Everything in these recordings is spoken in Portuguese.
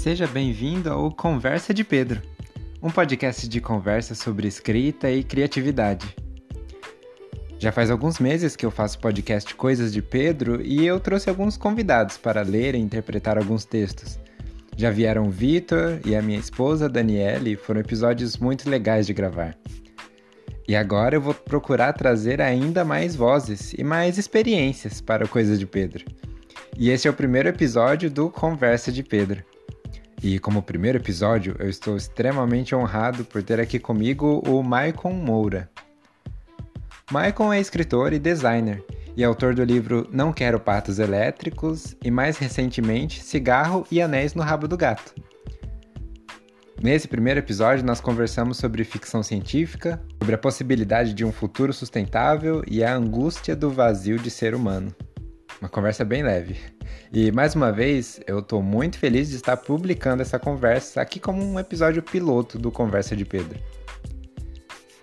Seja bem-vindo ao Conversa de Pedro, um podcast de conversa sobre escrita e criatividade. Já faz alguns meses que eu faço podcast Coisas de Pedro e eu trouxe alguns convidados para ler e interpretar alguns textos. Já vieram o Vitor e a minha esposa Daniele, foram episódios muito legais de gravar. E agora eu vou procurar trazer ainda mais vozes e mais experiências para Coisas de Pedro. E esse é o primeiro episódio do Conversa de Pedro. E como primeiro episódio, eu estou extremamente honrado por ter aqui comigo o Maicon Moura. Maicon é escritor e designer, e autor do livro Não Quero Patos Elétricos e, mais recentemente, Cigarro e Anéis no Rabo do Gato. Nesse primeiro episódio, nós conversamos sobre ficção científica, sobre a possibilidade de um futuro sustentável e a angústia do vazio de ser humano. Uma conversa bem leve. E mais uma vez, eu estou muito feliz de estar publicando essa conversa aqui como um episódio piloto do Conversa de Pedro.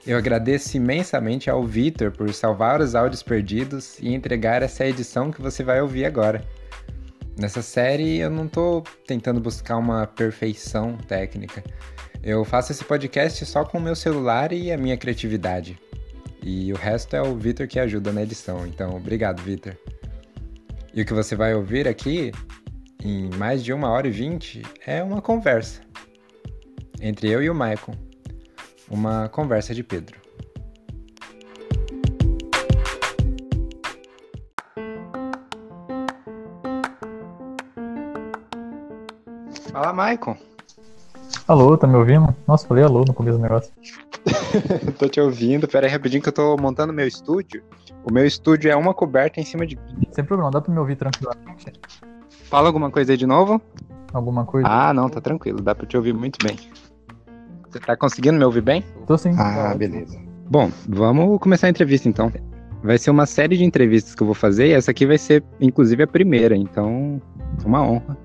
Eu agradeço imensamente ao Vitor por salvar os áudios perdidos e entregar essa edição que você vai ouvir agora. Nessa série eu não estou tentando buscar uma perfeição técnica. Eu faço esse podcast só com o meu celular e a minha criatividade. E o resto é o Vitor que ajuda na edição. Então, obrigado, Vitor. E o que você vai ouvir aqui, em mais de uma hora e vinte, é uma conversa entre eu e o Maicon. Uma conversa de Pedro. Fala, Maicon. Alô, tá me ouvindo? Nossa, falei alô no começo do negócio. tô te ouvindo. Pera aí rapidinho que eu tô montando meu estúdio. O meu estúdio é uma coberta em cima de. Sem problema, dá pra me ouvir tranquilamente. Fala alguma coisa aí de novo? Alguma coisa? Ah, não, tá tranquilo, dá pra te ouvir muito bem. Você tá conseguindo me ouvir bem? Tô sim. Ah, beleza. Bom, vamos começar a entrevista então. Vai ser uma série de entrevistas que eu vou fazer e essa aqui vai ser, inclusive, a primeira, então é uma honra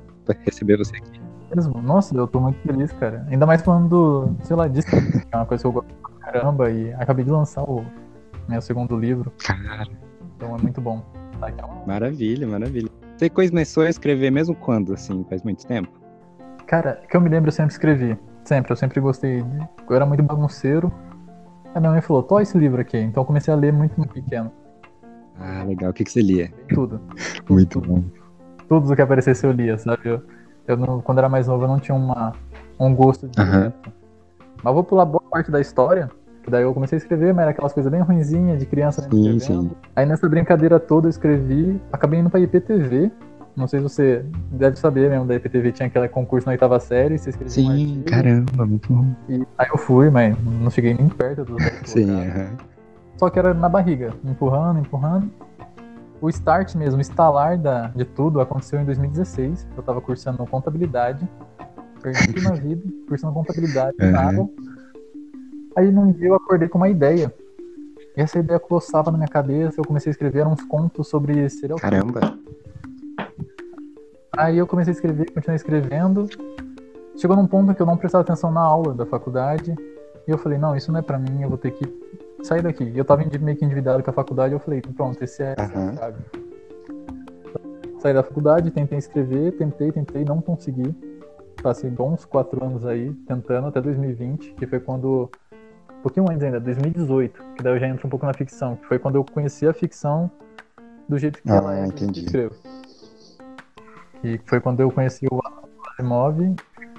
receber você aqui. Mesmo? Nossa, eu tô muito feliz, cara. Ainda mais falando do, sei lá, disso, que é uma coisa que eu gosto pra caramba e acabei de lançar o meu segundo livro. Cara. Então é muito bom. Tá, maravilha, maravilha. Você começou a escrever mesmo quando, assim, faz muito tempo? Cara, que eu me lembro, eu sempre escrevi. Sempre, eu sempre gostei. De... Eu era muito bagunceiro. A minha mãe falou, tô esse livro aqui. Então eu comecei a ler muito, muito pequeno. Ah, legal. O que, que você lia? Tudo. muito tudo. bom. Tudo o que aparecesse eu lia, sabe? Eu, eu não, quando era mais novo eu não tinha uma, um gosto de uhum. Mas vou pular boa parte da história que daí eu comecei a escrever, mas era aquelas coisas bem ruinzinhas de criança sim, sim. Aí nessa brincadeira toda eu escrevi, acabei indo pra IPTV. Não sei se você deve saber mesmo, da IPTV tinha aquele concurso na oitava série, você escrevia Sim, um artigo, caramba, muito bom. E aí eu fui, mas não cheguei nem perto do. sim, uhum. Só que era na barriga, empurrando, empurrando. O start mesmo, o instalar da, de tudo aconteceu em 2016. Eu tava cursando contabilidade. Perdi na vida, cursando contabilidade, uhum. nada Aí num dia eu acordei com uma ideia. E essa ideia coçava na minha cabeça, eu comecei a escrever uns contos sobre serial Caramba! Aí eu comecei a escrever, continuei escrevendo. Chegou num ponto que eu não prestava atenção na aula da faculdade. E eu falei, não, isso não é pra mim, eu vou ter que sair daqui. E eu tava meio que endividado com a faculdade, eu falei, pronto, esse é uhum. Saí da faculdade, tentei escrever, tentei, tentei, não consegui. Passei bons quatro anos aí, tentando, até 2020, que foi quando um pouquinho antes ainda, 2018, que daí eu já entro um pouco na ficção, que foi quando eu conheci a ficção do jeito que ah, ela é, entendi. escrevo. E foi quando eu conheci o Asimov.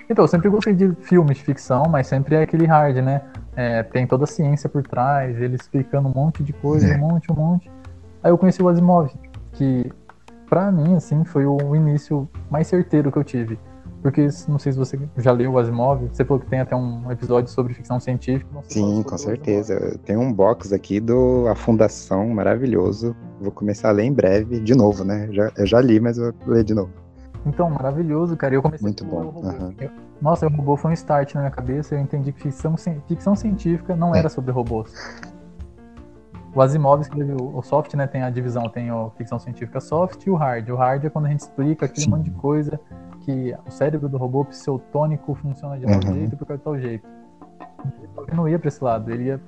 Então, eu sempre gostei de filmes de ficção, mas sempre é aquele hard, né? É, tem toda a ciência por trás, ele explicando um monte de coisa, é. um monte, um monte. Aí eu conheci o Asimov, que pra mim, assim, foi o início mais certeiro que eu tive. Porque não sei se você já leu o Asimov, você falou que tem até um episódio sobre ficção científica. Sim, com certeza. Tem um box aqui do A Fundação, maravilhoso. Vou começar a ler em breve, de novo, né? Já, eu já li, mas vou ler de novo. Então, maravilhoso, cara. Eu comecei Muito bom. Uhum. Eu, nossa, o robô foi um start na minha cabeça. Eu entendi que ficção, ficção científica não é. era sobre robôs. O Asimov escreveu o soft, né? Tem a divisão, tem a ficção científica soft e o hard. O hard é quando a gente explica aquele Sim. monte de coisa que o cérebro do robô pseutônico funciona de tal uhum. jeito por causa de tal jeito. Ele não ia para esse lado, ele ia.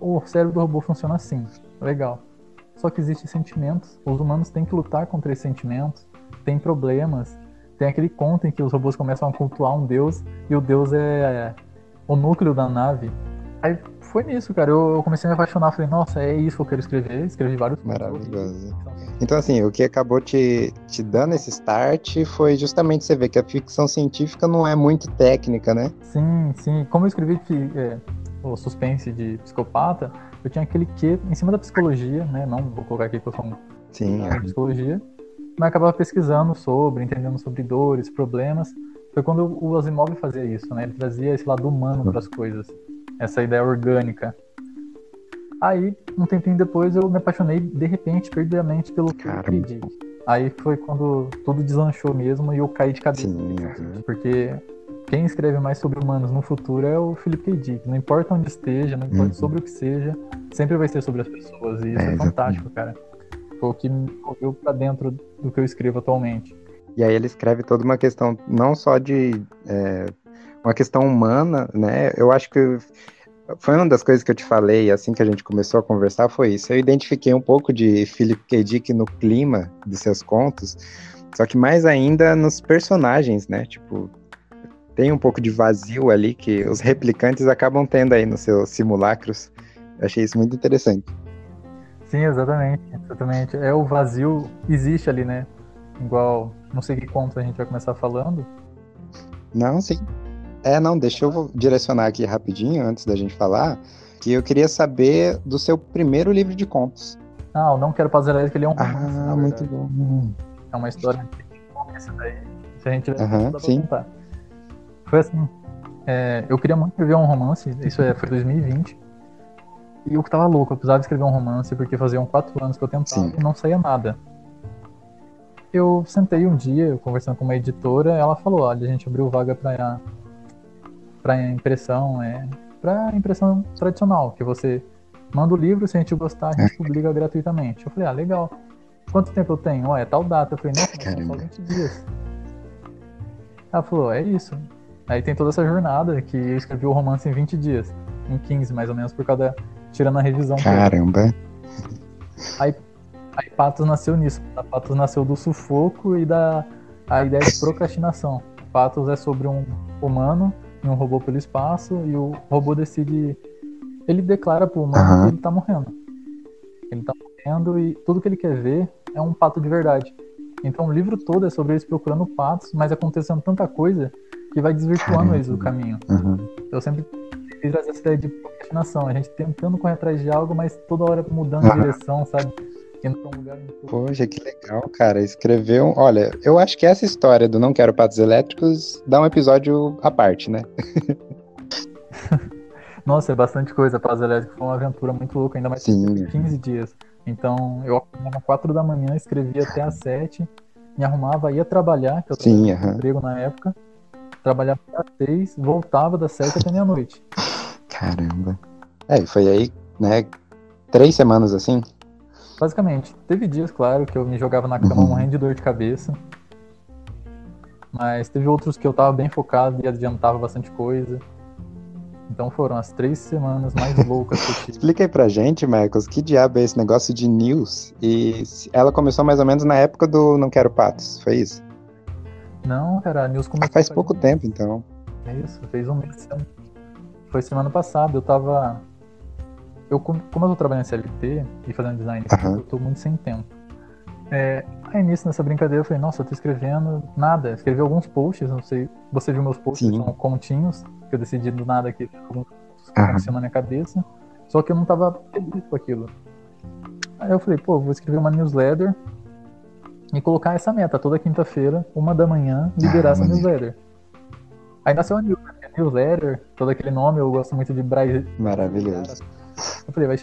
O cérebro do robô funciona assim, legal. Só que existem sentimentos, os humanos têm que lutar contra esses sentimentos, tem problemas, tem aquele conto em que os robôs começam a cultuar um deus e o deus é o núcleo da nave. Aí foi nisso, cara. Eu comecei a me apaixonar. Falei, nossa, é isso que eu quero escrever. Escrevi vários Maravilhoso. Então, assim, o que acabou te, te dando esse start foi justamente você ver que a ficção científica não é muito técnica, né? Sim, sim. Como eu escrevi é, o suspense de psicopata, eu tinha aquele quê em cima da psicologia, né? Não vou colocar aqui que eu sou um sim, é. psicologia, mas acabava pesquisando sobre, entendendo sobre dores, problemas. Foi quando o Asimov fazia isso, né? Ele trazia esse lado humano para as coisas, essa ideia orgânica. Aí, um tempinho depois, eu me apaixonei de repente, perdidamente, pelo K. Aí foi quando tudo deslanchou mesmo e eu caí de cabeça. Sim, uhum. Porque quem escreve mais sobre humanos no futuro é o Philip K. Dick. Não importa onde esteja, não importa uhum. sobre o que seja, sempre vai ser sobre as pessoas. E isso é, é fantástico, cara. Foi o que me moveu pra dentro do que eu escrevo atualmente. E aí ele escreve toda uma questão, não só de é, uma questão humana, né? Eu acho que foi uma das coisas que eu te falei assim que a gente começou a conversar foi isso. Eu identifiquei um pouco de Philip K. Dick no clima de seus contos, só que mais ainda nos personagens, né? Tipo, tem um pouco de vazio ali que os replicantes acabam tendo aí nos seus simulacros. Eu achei isso muito interessante. Sim, exatamente, exatamente. É o vazio existe ali, né? Igual, não sei que conto a gente vai começar falando. Não, sim. É, não, deixa eu direcionar aqui rapidinho antes da gente falar, que eu queria saber do seu primeiro livro de contos. Ah, eu não quero fazer que ele é um romance. Ah, muito bom. É uma história essa daí. Se a gente tiver uhum, sim. contar. Foi assim. É, eu queria muito escrever um romance, isso é, foi 2020. E eu tava louco, eu precisava escrever um romance porque faziam quatro anos que eu tentava Sim. e não saía nada. Eu sentei um dia, conversando com uma editora, ela falou, olha, a gente abriu vaga para para impressão, é, para impressão tradicional, que você manda o livro, se a gente gostar, a gente é. publica gratuitamente. Eu falei, ah, legal. Quanto tempo eu tenho? Ó, é tal data. Eu falei, são só 20 dias. Ela falou, é isso. Aí tem toda essa jornada que eu escrevi o romance em 20 dias, em 15 mais ou menos, por cada tirando a revisão. Caramba. Aí, aí Patos nasceu nisso. Patos nasceu do sufoco e da a ideia de procrastinação. Patos é sobre um humano e um robô pelo espaço e o robô decide. Ele declara pro humano uhum. que ele tá morrendo. Ele tá morrendo e tudo que ele quer ver é um pato de verdade. Então o livro todo é sobre eles procurando patos, mas acontecendo tanta coisa que vai desvirtuando eles do caminho. Uhum. Eu sempre trazer essa ideia de procrastinação, a gente tentando correr atrás de algo, mas toda hora mudando de direção, sabe? Indo pra um Poxa, que legal, cara. Escreveu. Olha, eu acho que essa história do Não Quero Patos Elétricos dá um episódio à parte, né? Nossa, é bastante coisa. Patos Elétricos foi uma aventura muito louca, ainda mais Sim. 15 dias. Então, eu acordava às 4 da manhã, escrevia até às 7, me arrumava, ia trabalhar, que eu Sim, trabalhava uhum. emprego na época trabalhava às seis, voltava das sete até meia-noite. Caramba. É, foi aí, né, três semanas assim? Basicamente. Teve dias, claro, que eu me jogava na cama uhum. morrendo de dor de cabeça. Mas teve outros que eu tava bem focado e adiantava bastante coisa. Então foram as três semanas mais loucas que eu tive. Explica aí pra gente, Marcos, que diabo é esse negócio de news? E ela começou mais ou menos na época do Não Quero Patos, foi isso? Não, cara, a News começou. Ah, faz pouco tempo, então. É isso, fez um mês. Foi semana passada, eu tava. Eu, como eu tô trabalhando em CLT e fazendo design, uhum. eu tô muito sem tempo. É, aí nisso, nessa brincadeira, eu falei, nossa, eu tô escrevendo nada. Escrevi alguns posts, não sei. Você viu meus posts, Sim. são continhos, que eu decidi do nada aqui, alguns que uhum. na minha cabeça. Só que eu não tava feliz com aquilo. Aí eu falei, pô, vou escrever uma newsletter e colocar essa meta toda quinta-feira, uma da manhã, liberar ah, essa newsletter. Aí nasceu a newsletter, todo aquele nome, eu gosto muito de Braz. Maravilhoso. Eu falei, vai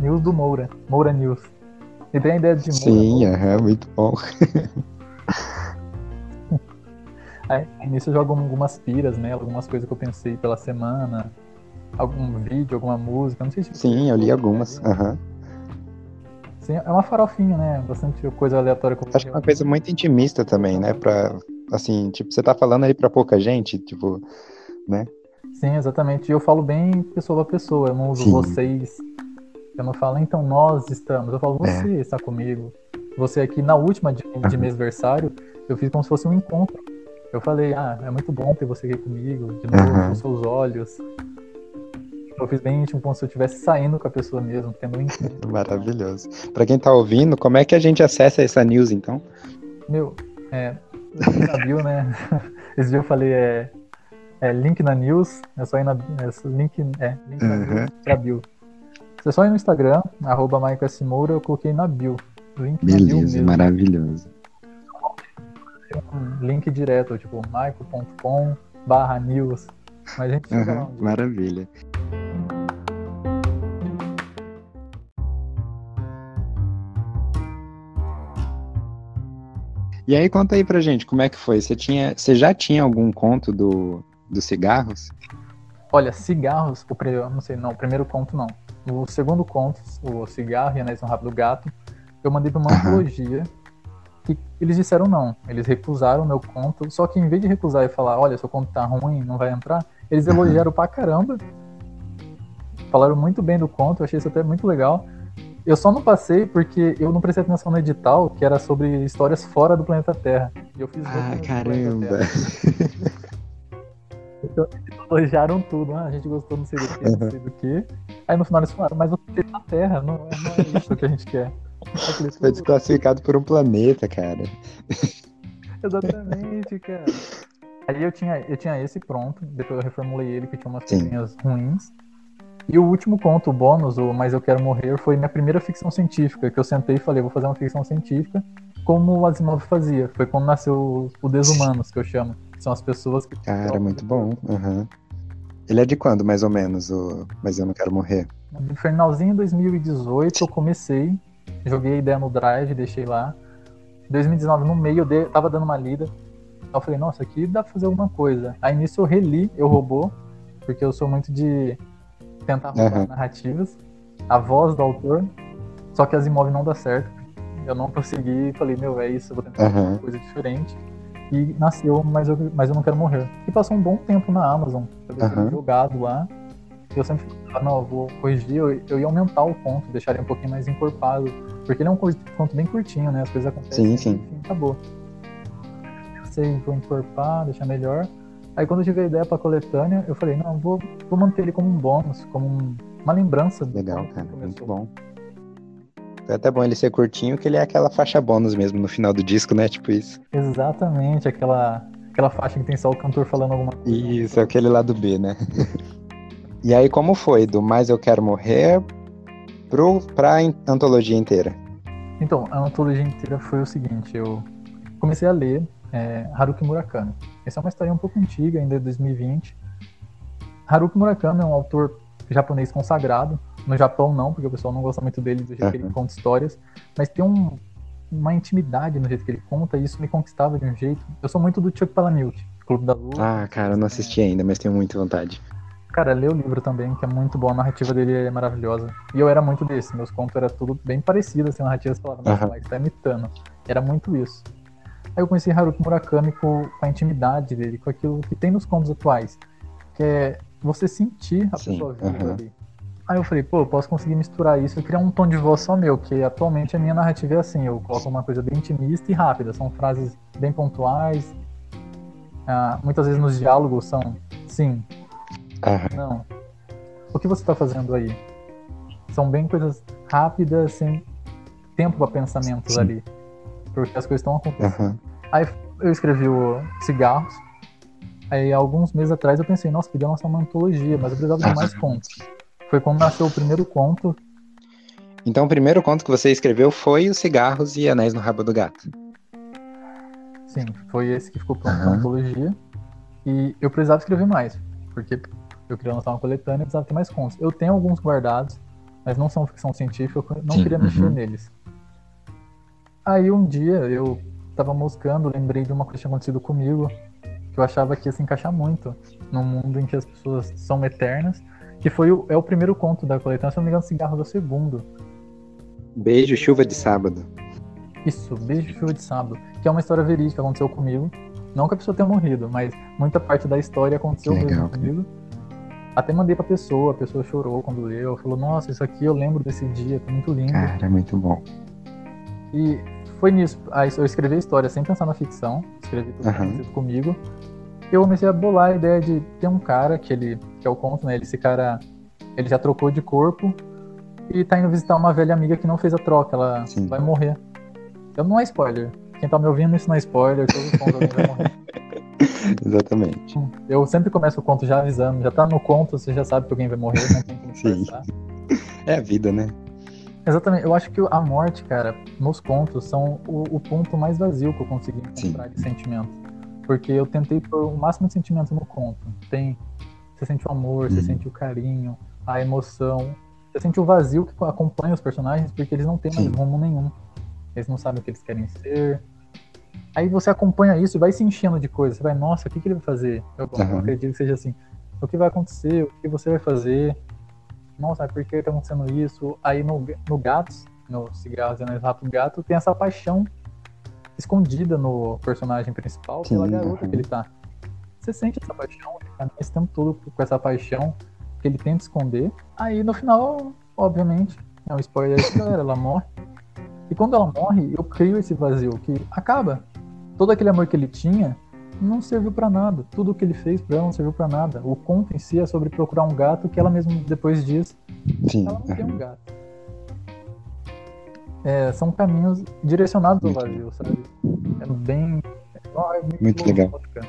News do Moura, Moura News. E tem a ideia de Moura. Sim, é muito bom. aí, nisso eu jogo algumas piras, né? Algumas coisas que eu pensei pela semana, algum vídeo, alguma música, não sei se. Sim, eu li algumas. Aham. Uhum. Sim, é uma farofinha, né? Bastante coisa aleatória. Acho que é uma coisa muito intimista também, né? Pra, assim, tipo, você tá falando aí pra pouca gente, tipo, né? Sim, exatamente. E eu falo bem pessoa a pessoa, eu não uso Sim. vocês. Eu não falo, então nós estamos. Eu falo, você é. está comigo. você aqui na última de, de mêsversário, eu fiz como se fosse um encontro. Eu falei, ah, é muito bom ter você aqui comigo, de novo, Uhum. com seus olhos. Eu fiz bem íntimo, como se eu estivesse saindo com a pessoa mesmo, tendo um encontro. Maravilhoso. Pra quem tá ouvindo, como é que a gente acessa essa news, então? Meu, é, link na bio, né? Esse dia eu falei, é, é link na news, é só ir na é, link, é, link na Uhum. news pra bio. Você só ir no Instagram, arroba Michael S. Moura, eu coloquei na bio. Link na bio Beleza, maravilhoso. Um link direto, tipo, michael.com barra news. Mas a gente Uhum, um maravilha. E aí, conta aí pra gente, como é que foi? Você, tinha, você já tinha algum conto do, dos cigarros? Olha, cigarros, o pre... não sei, não, o primeiro conto não. O segundo conto, o cigarro e Anéis no Rabo do Gato, eu mandei pra uma Aham. antologia que eles disseram não. Eles recusaram o meu conto, só que em vez de recusar e falar, olha, seu conto tá ruim, não vai entrar, eles Aham. elogiaram pra caramba. Falaram muito bem do conto, eu achei isso até muito legal. Eu só não passei porque eu não prestei atenção no edital, que era sobre histórias fora do planeta Terra. E eu fiz Ah, caramba. Então, eles elogiaram tudo. Ah, a gente gostou não sei do que, não sei do que. Aí no final eles falaram, mas você fez na Terra, não, é- não é isso que a gente quer. Foi desclassificado por um planeta, cara. Exatamente, cara. Aí eu tinha, eu tinha esse pronto, depois eu reformulei ele, que tinha umas coisinhas ruins. E o último conto, o bônus, o Mas Eu Quero Morrer, foi minha primeira ficção científica, que eu sentei e falei, vou fazer uma ficção científica, como o Asimov fazia. Foi quando nasceu o Desumanos, que eu chamo. São as pessoas que... Cara, muito bom. Uhum. Ele é de quando, mais ou menos? O... Mas eu não quero morrer. No finalzinho de 2018 eu comecei, joguei a ideia no Drive, deixei lá. Em 2019, no meio, eu dei- tava dando uma lida. Eu falei, nossa, aqui dá pra fazer alguma coisa. Aí nisso eu reli, eu robô, porque eu sou muito de tentar roubar Aham. narrativas. A voz do autor, só que as imóveis não dá certo. Eu não consegui falei, meu, é isso, eu vou tentar fazer Aham. uma coisa diferente. E nasceu, mas eu, mas eu não quero morrer. E passou um bom tempo na Amazon. Aham. jogado lá. Eu sempre falava, não, eu vou corrigir, eu, eu ia aumentar o conto, deixar ele um pouquinho mais encorpado. Porque ele é um co- conto bem curtinho, né? As coisas acontecem. Sim, sim. Enfim, acabou. Pensei, vou encorpar, deixar melhor. Aí quando eu tive a ideia pra coletânea, eu falei, não, vou, vou manter ele como um bônus, como um- uma lembrança Legal, cara. Muito bom. Foi até bom ele ser curtinho, que ele é aquela faixa bônus mesmo no final do disco, né? Tipo isso. Exatamente, aquela, aquela faixa que tem só o cantor falando alguma coisa. Isso, aquele lado B, né? e aí, como foi? Do Mais Eu Quero Morrer pro, pra an- antologia inteira? Então, a antologia inteira foi o seguinte, eu comecei a ler é, Haruki Murakami. Essa é uma história um pouco antiga, ainda de 2020. Haruki Murakami é um autor japonês consagrado. No Japão não, porque o pessoal não gosta muito dele do jeito que ele conta histórias. Mas tem um- uma intimidade no jeito que ele conta e isso me conquistava de um jeito. Eu sou muito do Chuck Palahniuk, Clube da Lua. Ah, cara, eu não assisti ainda, mas tenho muita vontade. Cara, lê o livro também, que é muito bom. A narrativa dele é maravilhosa. E eu era muito desse. Meus contos eram tudo bem parecido, assim, narrativas falavam, nossa, Aham. Mike, tá imitando. Era muito isso. Aí eu conheci Haruki Murakami com, com a intimidade dele, com aquilo que tem nos contos atuais. Que é você sentir a Sim, pessoa viva aham. ali. Aí eu falei, pô, eu posso conseguir misturar isso e criar um tom de voz só meu, que atualmente a minha narrativa é assim, eu coloco uma coisa bem intimista e rápida, são frases bem pontuais. Ah, muitas vezes nos diálogos são sim, não. O que você está fazendo aí? São bem coisas rápidas, sem tempo para pensamentos Sim. ali. Porque as coisas estão acontecendo. Aham. Aí eu escrevi o Cigarros. Aí alguns meses atrás eu pensei, nossa, podia lançar uma antologia, mas eu precisava de mais contos. Foi quando nasceu o primeiro conto. Então, o primeiro conto que você escreveu foi Os Cigarros e Anéis no Rabo do Gato. Sim, foi esse que ficou pronto na Aham. antologia. E eu precisava escrever mais, porque eu queria lançar uma coletânea e precisava ter mais contos. Eu tenho alguns guardados, mas não são ficção científica, eu não Sim, queria mexer uhum. neles. Aí um dia eu tava moscando, lembrei de uma coisa que tinha acontecido comigo, que eu achava que ia se encaixar muito num mundo em que as pessoas são eternas, que foi o, é o primeiro conto da coletânea, se não me engano, Cigarros é o segundo. Beijo, chuva de sábado. Isso, Beijo Chuva de Sábado, que é uma história verídica que aconteceu comigo. Não que a pessoa tenha morrido, mas muita parte da história aconteceu legal, comigo. Até mandei pra pessoa, a pessoa chorou quando leu, falou, nossa, isso aqui eu lembro desse dia, foi muito lindo. Cara, é muito bom. E foi nisso. Aí eu escrevi a história sem pensar na ficção, escrevi tudo Aham. comigo. Eu comecei a bolar a ideia de ter um cara que ele, que é o conto, né? Esse cara, ele já trocou de corpo e tá indo visitar uma velha amiga que não fez a troca, ela Sim. vai morrer. Eu não é spoiler. Quem tá me ouvindo, isso não é spoiler, contos alguém vai morrer. Exatamente. Eu sempre começo o conto já avisando, já tá no conto, você já sabe que alguém vai morrer, como Sim. É a vida, né? Exatamente, eu acho que a morte, cara, nos contos são o, o ponto mais vazio que eu consegui encontrar de sentimento. Porque eu tentei pôr o máximo de sentimento no conto. Tem. Você sente o amor, você Uhum. sente o carinho, a emoção. Você sente o vazio que acompanha os personagens porque eles não têm mais Sim. rumo nenhum. Eles não sabem o que eles querem ser. Aí você acompanha isso e vai se enchendo de coisas. Você vai, nossa, o que, que ele vai fazer? Eu, Aham. acredito que seja assim. O que vai acontecer? O que você vai fazer? Nossa, por que tá acontecendo isso? Aí no, no Gatos, no Cigarros e Rápido Gato, tem essa paixão escondida no personagem principal pela Sim, garota aham. que ele tá. Você sente essa paixão, ele caminha esse tempo todo com essa paixão que ele tenta esconder. Aí no final, obviamente, é um spoiler aí, galera, ela morre. E quando ela morre, eu crio esse vazio que acaba. Todo aquele amor que ele tinha não serviu pra nada. Tudo que ele fez pra ela não serviu pra nada. O conto em si é sobre procurar um gato que ela mesma depois diz Sim. ela não tem um gato. É, são caminhos direcionados ao Muito vazio, sabe? É bem. É Muito legal. louco, cara.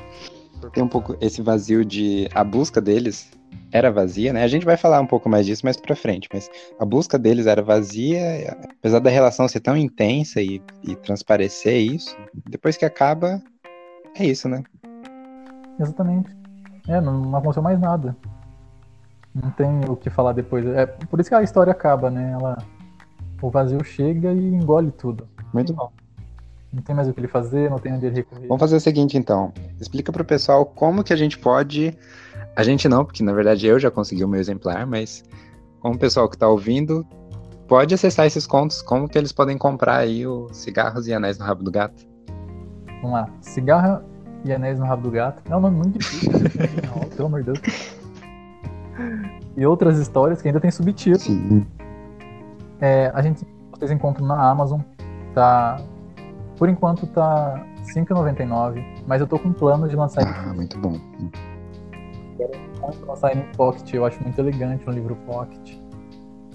Tem um pouco esse vazio de. A busca deles era vazia, né? A gente vai falar um pouco mais disso mais pra frente, mas a busca deles era vazia, apesar da relação ser tão intensa e, e transparecer isso, depois que acaba, é isso, né? Exatamente. É, não, não aconteceu mais nada. Não tem o que falar depois. É por isso que a história acaba, né? Ela, o vazio chega e engole tudo. Muito bom. Não tem mais o que ele fazer, não tem onde ele recorrer. Vamos fazer o seguinte, então. Explica pro pessoal como que a gente pode. A gente não, porque na verdade eu já consegui o meu exemplar, mas como o pessoal que tá ouvindo pode acessar esses contos, como que eles podem comprar aí o Cigarros e Anéis no Rabo do Gato. Vamos lá. Cigarra e Anéis no Rabo do Gato. É um nome muito difícil. né? Não, Pelo amor de Deus. E outras histórias que ainda tem subtítulo. Sim. É, a gente, vocês encontram na Amazon. Tá, por enquanto tá R$ 5,99. Mas eu tô com plano de lançar Ah, muito bom. muito lançar ele em Pocket. Eu acho muito elegante um livro Pocket.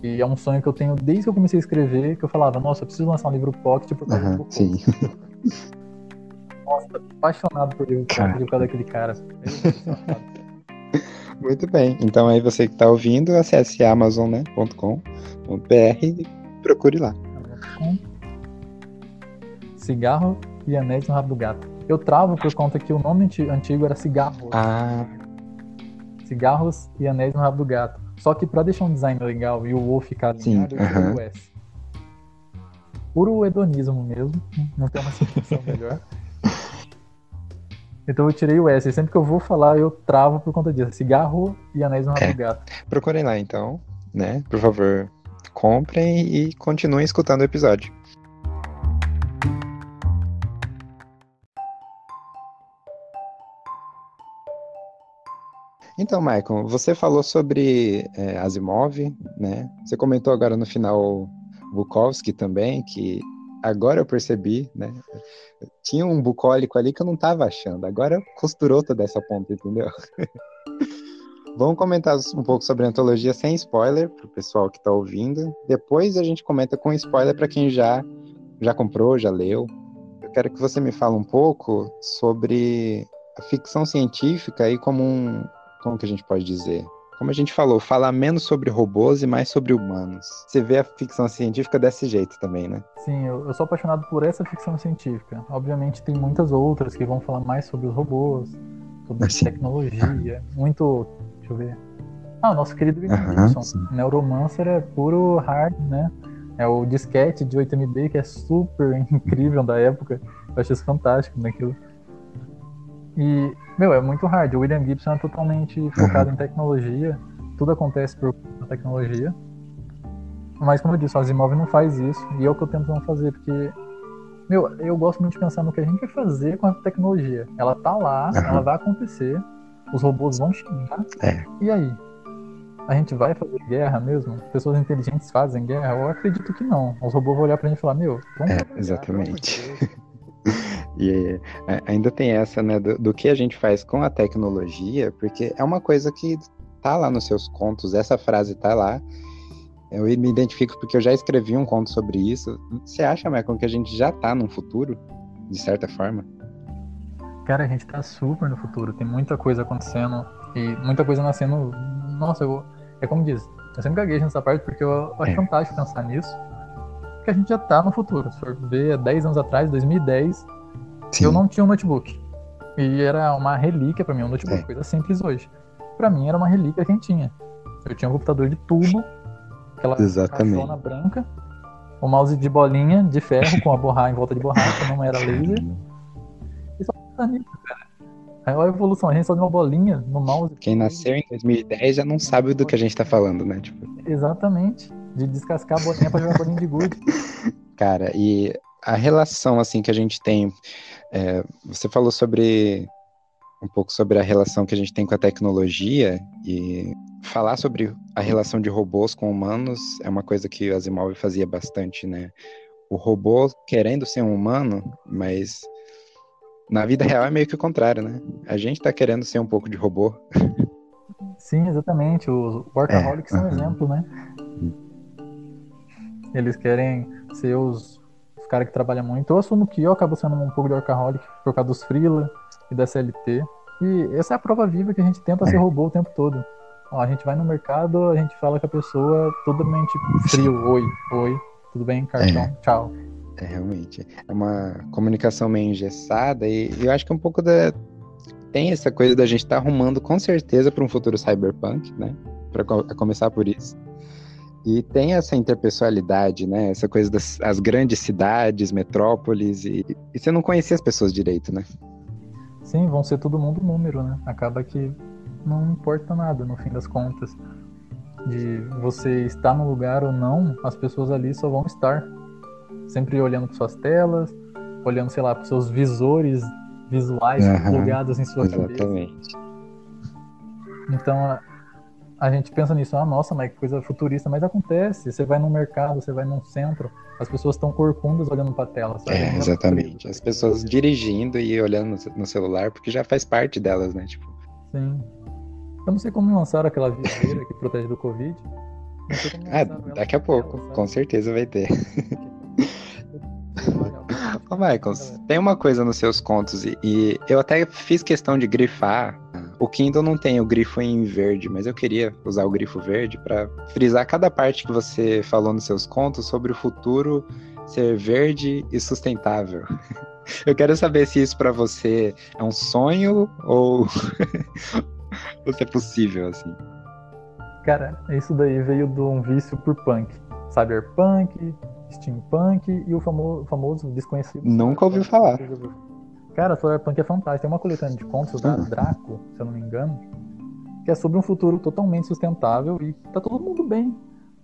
E é um sonho que eu tenho desde que eu comecei a escrever, que eu falava, nossa, eu preciso lançar um livro Pocket por causa do Aham, livro sim. Nossa, apaixonado por livro Cara. Pocket por causa daquele cara. Do. Muito bem. Então aí você que tá ouvindo, acesse amazon.com.br e procure lá. Cigarro e Anéis no Rabo do Gato. Eu travo por conta que o nome anti- antigo era Cigarro. Ah, Cigarros e Anéis no Rabo do Gato. Só que pra deixar um design legal e o O ficar alinhado, eu tirei o S. Puro hedonismo mesmo. Não tem uma sensação melhor. Então eu tirei o S. Sempre que eu vou falar, eu travo por conta disso. Cigarro e Anéis no Rabo É. do Gato. procurem lá então, né? Por favor, comprem e continuem escutando o episódio. Então, Michael, você falou sobre é, Asimov, né? Você comentou agora no final Bukowski também, que agora eu percebi, né? Tinha um bucólico ali que eu não tava achando. Agora costurou toda essa ponta, entendeu? Vamos comentar um pouco sobre a antologia sem spoiler para o pessoal que está ouvindo. Depois a gente comenta com spoiler para quem já já comprou, já leu. Eu quero que você me fale um pouco sobre a ficção científica e como um, como que a gente pode dizer? Como a gente falou, falar menos sobre robôs e mais sobre humanos. Você vê a ficção científica desse jeito também, né? Sim, eu, eu sou apaixonado por essa ficção científica. Obviamente tem muitas outras que vão falar mais sobre os robôs, sobre Sim. tecnologia, muito. Deixa eu ver. Ah, o nosso querido William Aham, Gibson. sim. Neuromancer é puro hard, né? É o disquete de 8MB que é super incrível da época. Eu acho isso fantástico naquilo. E, meu, é muito hard. O William Gibson é totalmente focado em tecnologia. Tudo acontece por tecnologia. Mas, como eu disse, o Asimov não faz isso. E é o que eu tento não fazer, porque. Meu, eu gosto muito de pensar no que a gente vai fazer com a tecnologia. Ela tá lá, Aham. ela vai acontecer, os robôs vão chegar. É. E aí? a gente vai fazer guerra mesmo? Pessoas inteligentes fazem guerra? Eu acredito que não. Os robôs vão olhar pra gente e falar, meu, vamos É, exatamente. e é, ainda tem essa, né, do, do, que a gente faz com a tecnologia, porque é uma coisa que tá lá nos seus contos, essa frase tá lá. Eu me identifico porque eu já escrevi um conto sobre isso. Você acha, Michael, que a gente já tá no futuro, de certa forma? Cara, a gente tá super no futuro. Tem muita coisa acontecendo e muita coisa nascendo. Nossa, eu, é como diz, eu sempre gaguejo nessa parte porque eu, eu acho é. fantástico pensar nisso. Porque a gente já tá no futuro. Se for ver, 10 anos atrás, 2010, Sim. eu não tinha um notebook. E era uma relíquia para mim, um notebook, é. coisa simples hoje. Para mim era uma relíquia quem tinha. Eu tinha um computador de tubo, aquela caixona branca, o um mouse de bolinha de ferro com a borracha em volta de borracha, não era laser. E só nisso, cara. Olha a evolução, a gente só deu uma bolinha no mouse. Quem nasceu em 2010 já não sabe do que a gente tá falando, né? Tipo... Exatamente. De descascar a bolinha pra jogar bolinha de gude. Cara, e a relação assim que a gente tem. É, você falou sobre um pouco sobre a relação que a gente tem com a tecnologia e falar sobre a relação de robôs com humanos é uma coisa que o Asimov fazia bastante, né? O robô querendo ser um humano, mas na vida real é meio que o contrário, né? A gente tá querendo ser um pouco de robô. Sim, exatamente. Os workaholics é. são um exemplo, né? Eles querem ser os, os caras que trabalham muito. Eu assumo que eu acabo sendo um pouco de workaholic por causa dos freela e da CLT. E essa é a prova viva que a gente tenta ser é. robô o tempo todo. Ó, a gente vai no mercado, a gente fala com a pessoa totalmente frio. Oi, oi, tudo bem? Cartão, é. tchau. É, realmente. É uma comunicação meio engessada e eu acho que um pouco da. Tem essa coisa da gente estar tá arrumando com certeza para um futuro cyberpunk, né? Para começar por isso. E tem essa interpessoalidade, né? Essa coisa das as grandes cidades, metrópoles, e, e você não conhecia as pessoas direito, né? Sim, vão ser todo mundo número, né? Acaba que não importa nada no fim das contas. De você estar no lugar ou não, as pessoas ali só vão estar sempre olhando para suas telas, olhando, sei lá, para seus visores visuais uhum, plugados em sua exatamente. cabeça. Então a, gente pensa nisso, ah, nossa, mas que coisa futurista, mas acontece. Você vai num mercado, você vai num centro, as pessoas estão corcundas olhando para a tela. Sabe? É, exatamente. As pessoas dirigindo e olhando no celular, porque já faz parte delas, né? Tipo... Sim. Eu não sei como lançaram aquela viseira que protege do Covid. Ah, daqui a pouco, com certeza vai ter. Ô, Michael, tem uma coisa nos seus contos, e, e, eu até fiz questão de grifar. O Kindle não tem o grifo em verde, mas eu queria usar o grifo verde para frisar cada parte que você falou nos seus contos sobre o futuro ser verde e sustentável. Eu quero saber se isso para você é um sonho ou, se é possível, assim. Cara, isso daí veio de um vício por punk. Cyberpunk, steampunk e o famoso, famoso desconhecido. Nunca ouviu falar. Cara, Cyberpunk é fantástico. Tem uma coletânea de contos da. Draco, se eu não me engano, que é sobre um futuro totalmente sustentável e tá todo mundo bem.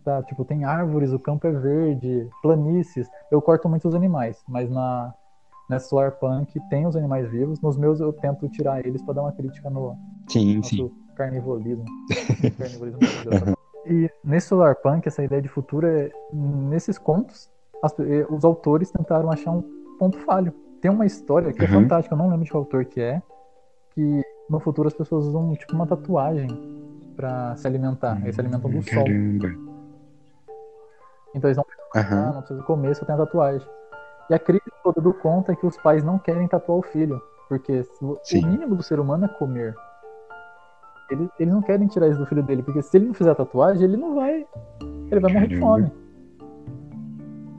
Tá? Tipo, tem árvores, o campo é verde, planícies. Eu corto muito os animais, mas na nessa Solarpunk tem os animais vivos. Nos meus eu tento tirar eles para dar uma crítica no sim, sim. carnivolismo. carnivolismo E nesse Solarpunk, essa ideia de futuro é. Nesses contos, as, os autores tentaram achar um ponto falho. Tem uma história que é uhum. é fantástica, eu não lembro de qual autor que é, que no futuro as pessoas usam tipo uma tatuagem para se alimentar. Eles se alimentam do Caramba. sol. Então eles não precisam, uhum. não precisam comer, só tem a tatuagem. E a crise toda do conto é que os pais não querem tatuar o filho. Porque Sim. o mínimo do ser humano é comer. Eles, eles não querem tirar isso do filho dele, porque se ele não fizer a tatuagem, ele não vai. Ele vai morrer de fome.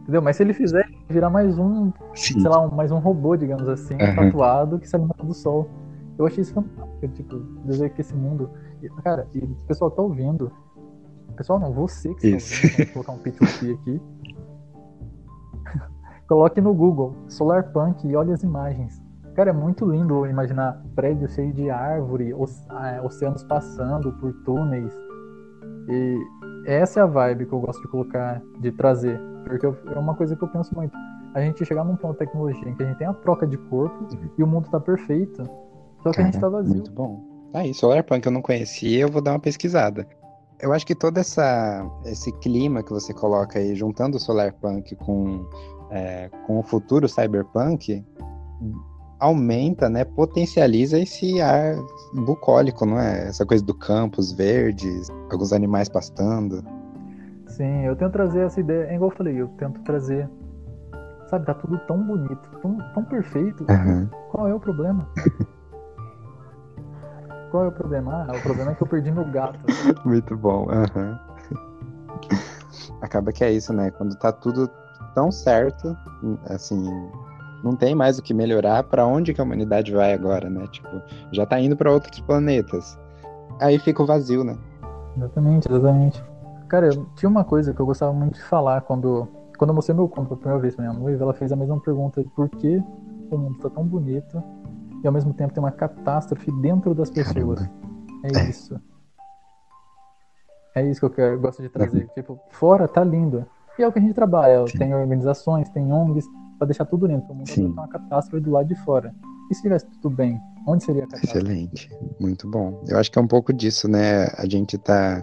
Entendeu? Mas se ele fizer, ele virar mais um, Sim. sei lá, um, mais um robô, digamos assim, uhum. tatuado que se alimenta do sol. Eu achei isso fantástico, tipo, dizer que esse mundo. Cara, e o pessoal que tá ouvindo. Pessoal, não, você que está ouvindo, vou colocar um P2P aqui. Coloque no Google Solar Punk e olhe as imagens. Cara, é muito lindo imaginar prédios cheios de árvore, é, oceanos passando por túneis. E essa é a vibe que eu gosto de colocar, de trazer. Porque é uma coisa que eu penso muito. A gente chegar num ponto de tecnologia em que a gente tem a troca de corpo e o mundo tá perfeito. Só que Cara, a gente tá vazio. Muito bom. Aí, Solarpunk eu não conhecia, eu vou dar uma pesquisada. Eu acho que todo essa, esse clima que você coloca aí, juntando o solarpunk com, é, com o futuro cyberpunk, aumenta, né, potencializa esse ar bucólico, não é? Essa coisa do campo, os verdes, alguns animais pastando. Sim, eu tento trazer essa ideia, é igual eu falei, eu tento trazer, sabe, tá tudo tão bonito, tão, tão perfeito, Uhum. qual é o problema? qual é o problema? Ah, o problema é que eu perdi meu gato. Muito bom. aham. Acaba que é isso, né? Quando tá tudo tão certo, assim, não tem mais o que melhorar, pra onde que a humanidade vai agora, né? Tipo, já tá indo pra outros planetas. Aí fica o vazio, né? Exatamente, exatamente. Cara, eu, tinha uma coisa que eu gostava muito de falar quando, quando eu mostrei meu conto pela primeira vez pra minha noiva, ela fez a mesma pergunta de por que o mundo tá tão bonito e ao mesmo tempo tem uma catástrofe dentro das pessoas. Caramba. É É. isso. É isso que eu quero, gosto de trazer. Tipo, fora tá lindo. E é o que a gente trabalha. Sim. Tem organizações, tem ONGs, pra deixar tudo lindo. O mundo Sim. tá uma catástrofe do lado de fora. E se tivesse tudo bem? Onde seria a catástrofe? Excelente. Muito bom. Eu acho que é um pouco disso, né? A gente tá.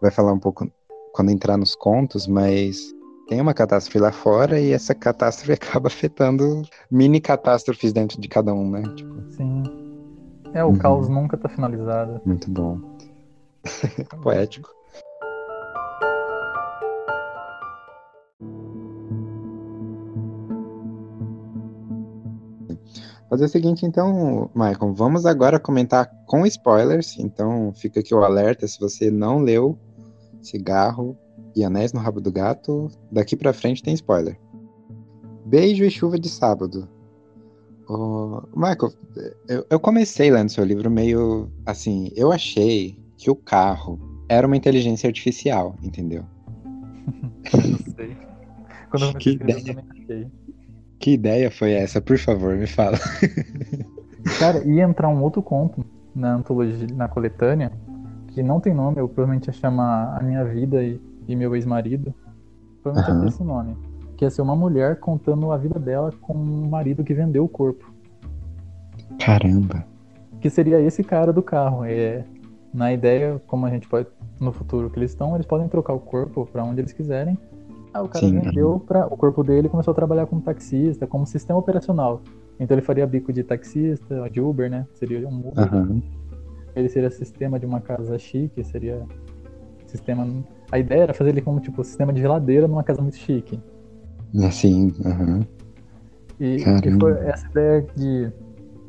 Vai falar um pouco quando entrar nos contos, mas tem uma catástrofe lá fora e essa catástrofe acaba afetando mini catástrofes dentro de cada um, né? Tipo, Sim. É, o Uhum. caos nunca tá finalizado. muito bom. Poético. Fazer o seguinte, então, Michael, vamos agora comentar com spoilers. Então, fica aqui o alerta: se você não leu Cigarro e Anéis no Rabo do Gato, daqui pra frente tem spoiler. Beijo e Chuva de Sábado. Michael, eu, eu comecei lendo seu livro meio assim. Eu achei que o carro era uma inteligência artificial, entendeu? Não sei. Quando eu Que eu ideia. também achei. Que ideia foi essa? Por favor, me fala. Cara, ia entrar um outro conto na antologia, na coletânea, que não tem nome, eu provavelmente ia chamar A Minha Vida e, e Meu Ex-Marido. Provavelmente ia Aham. ter esse nome. Que ia ser uma mulher contando a vida dela com um marido que vendeu o corpo. Caramba. Que seria esse cara do carro. É, na ideia, como a gente pode, no futuro que eles estão, eles podem trocar o corpo pra onde eles quiserem. Aí o cara Sim, vendeu para o corpo dele começou a trabalhar como taxista, como sistema operacional. Então ele faria bico de taxista, de Uber, né? Seria um Uber. Aham. Ele seria sistema de uma casa chique, seria sistema. A ideia era fazer ele como tipo sistema de geladeira numa casa muito chique. Assim, aham. E, e foi essa ideia de.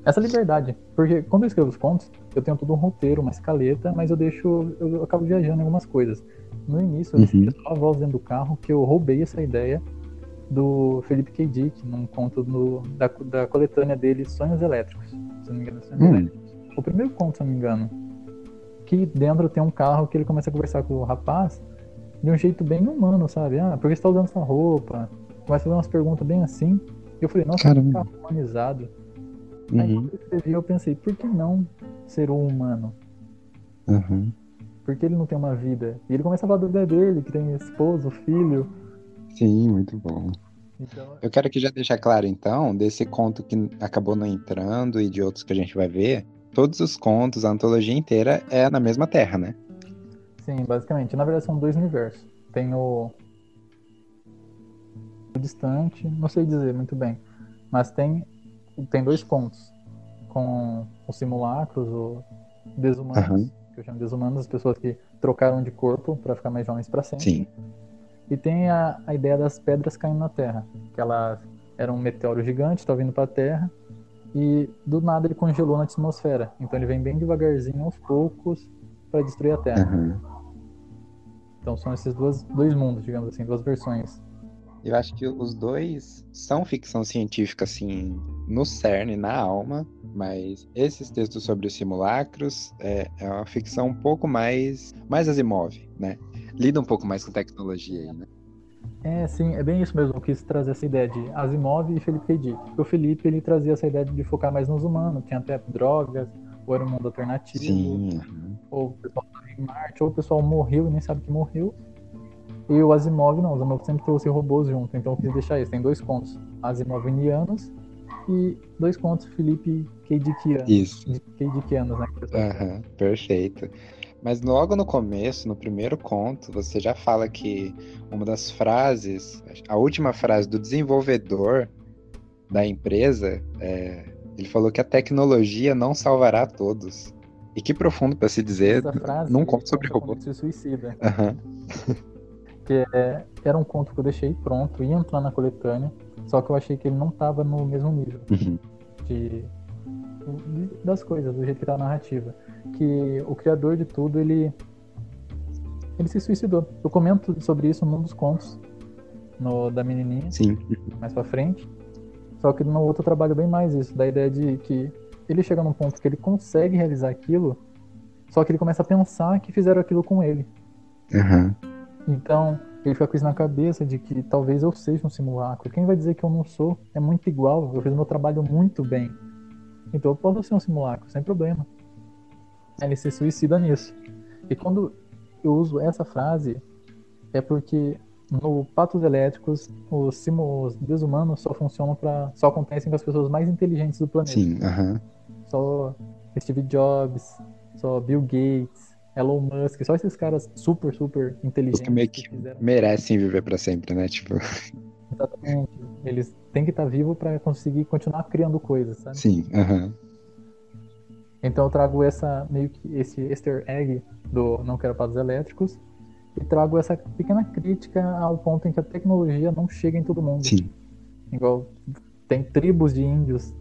Essa liberdade. Porque quando eu escrevo os contos, eu tenho todo um roteiro, uma escaleta, mas eu deixo. Eu acabo viajando em algumas coisas. No início, eu Uhum. só a voz dentro do carro que eu roubei essa ideia do Felipe K. Dick, num conto do- da, da coletânea dele, Sonhos Elétricos. Se não me engano, Sonhos Hum. O primeiro conto, se não me engano. Que dentro tem um carro que ele começa a conversar com o rapaz de um jeito bem humano, sabe? Ah, por que você tá usando essa roupa? Começa a fazer umas perguntas bem assim. E eu falei, nossa, que Caramba. carro humanizado. Aí Uhum. quando eu escrevi, eu pensei, por que não ser um humano? Uhum. Por que ele não tem uma vida? E ele começa a falar da vida dele, que tem esposo, filho. Sim, muito bom. Então, Eu quero que já deixar claro, então, desse conto que acabou não entrando e de outros que a gente vai ver, todos os contos, a antologia inteira é na mesma terra, né? sim, basicamente. Na verdade, são dois universos. Tem o. O distante, não sei dizer muito bem. Mas tem, tem dois contos. Com os simulacros, o desumanos, Aham. que eu chamo de desumanos, as pessoas que trocaram de corpo para ficar mais jovens para sempre. Sim. E tem a, a ideia das pedras caindo na Terra. Que ela era um meteoro gigante, está vindo para a Terra. E do nada ele congelou na atmosfera. Então ele vem bem devagarzinho, aos poucos, para destruir a Terra. Aham. Então são esses dois, dois mundos, digamos assim, duas versões. Eu acho que os dois são ficção científica, assim, no cerne, na alma, mas esses textos sobre os simulacros é, é uma ficção um pouco mais, mais Asimov, né? Lida um pouco mais com tecnologia aí, né? É, sim, é bem isso mesmo. Eu quis trazer essa ideia de Asimov e Felipe K. Dick. O Felipe ele trazia essa ideia de focar mais nos humanos. Tinha até drogas, ou era um mundo alternativo. Sim. ou o pessoal em Marte, ou o pessoal morreu e nem sabe que morreu. E o Asimov não, o Asimov sempre trouxe robôs junto, então eu quis deixar isso. Tem dois contos Asimovinianos e dois contos Felipe K. Dickianos. Isso. K. Dickianos, né? Aham, perfeito. Mas logo no começo, no primeiro conto, você já fala que uma das frases, a última frase do desenvolvedor da empresa, é, ele falou que a tecnologia não salvará todos. E que profundo para se dizer frase, num conto sobre robô. Se suicida. Uhum. que é, era um conto que eu deixei pronto, ia entrar na coletânea, só que eu achei que ele não estava no mesmo nível Uhum. de, das coisas, do jeito que tá a narrativa. Que o criador de tudo, ele ele se suicidou. Eu comento sobre isso num dos contos no, da menininha, Sim. mais pra frente. Só que no outro eu trabalho bem mais isso, da ideia de que ele chega num ponto que ele consegue realizar aquilo, só que ele começa a pensar que fizeram aquilo com ele. Uhum. Então, ele fica com isso na cabeça de que talvez eu seja um simulacro. Quem vai dizer que eu não sou? É muito igual. Eu fiz meu trabalho muito bem. Então eu posso ser um simulacro, sem problema. Ele se suicida nisso. E quando eu uso essa frase, é porque no Patos Elétricos, os, simu- os desumanos só funcionam para. só acontecem com as pessoas mais inteligentes do planeta. Sim. Uhum. Só Steve Jobs, só Bill Gates, Elon Musk, só esses caras super, super inteligentes. Os que meio que fizeram merecem viver para sempre, né? Tipo, Exatamente. Eles têm que estar vivos para conseguir continuar criando coisas, sabe? sim. Uhum. Então eu trago essa meio que esse easter egg do Não Quero Patos Elétricos e trago essa pequena crítica ao ponto em que a tecnologia não chega em todo mundo. Sim. Igual tem tribos de índios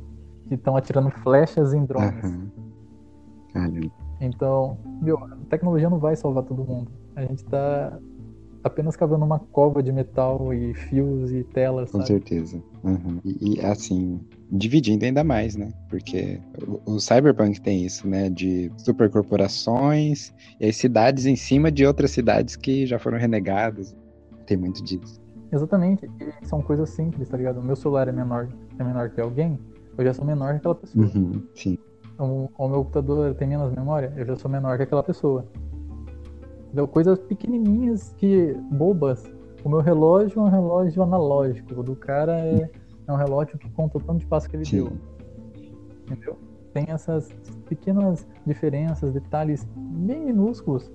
que estão atirando flechas em drones. Uhum. Então, meu, a tecnologia não vai salvar todo mundo. A gente tá apenas cavando uma cova de metal e fios e telas, Com certeza. Uhum. E, e, assim, dividindo ainda mais, né? Porque o, o Cyberpunk tem isso, né? De supercorporações e as cidades em cima de outras cidades que já foram renegadas. Tem muito disso. Exatamente. E são coisas simples, tá ligado? O meu celular é menor, é menor que alguém, eu já sou menor que aquela pessoa. Uhum. Sim. O, o meu computador tem menos memória, eu já sou menor que aquela pessoa. Entendeu? Coisas pequenininhas que bobas. O meu relógio é um relógio analógico, o do cara é, é um relógio que conta o tanto de passo que ele deu. Sim. Entendeu? Tem essas pequenas diferenças, detalhes bem minúsculos,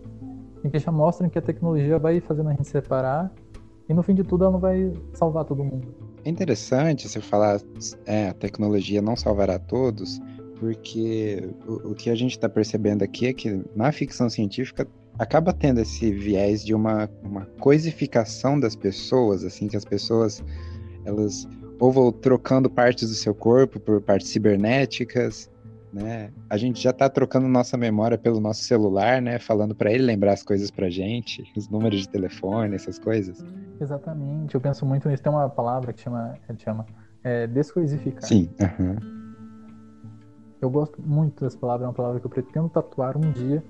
em que já mostram que a tecnologia vai fazendo a gente separar e no fim de tudo ela não vai salvar todo mundo. É interessante você falar, é, a tecnologia não salvará todos, porque o, o que a gente está percebendo aqui é que na ficção científica acaba tendo esse viés de uma, uma coisificação das pessoas, assim, que as pessoas elas ou vão trocando partes do seu corpo por partes cibernéticas, né? A gente já está trocando nossa memória pelo nosso celular, né? Falando para ele lembrar as coisas pra gente, os números de telefone, essas coisas. Exatamente, eu penso muito nisso. Tem uma palavra que chama, que chama é, descoisificar. Sim, aham. Eu gosto muito dessa palavra, é uma palavra que eu pretendo tatuar um dia,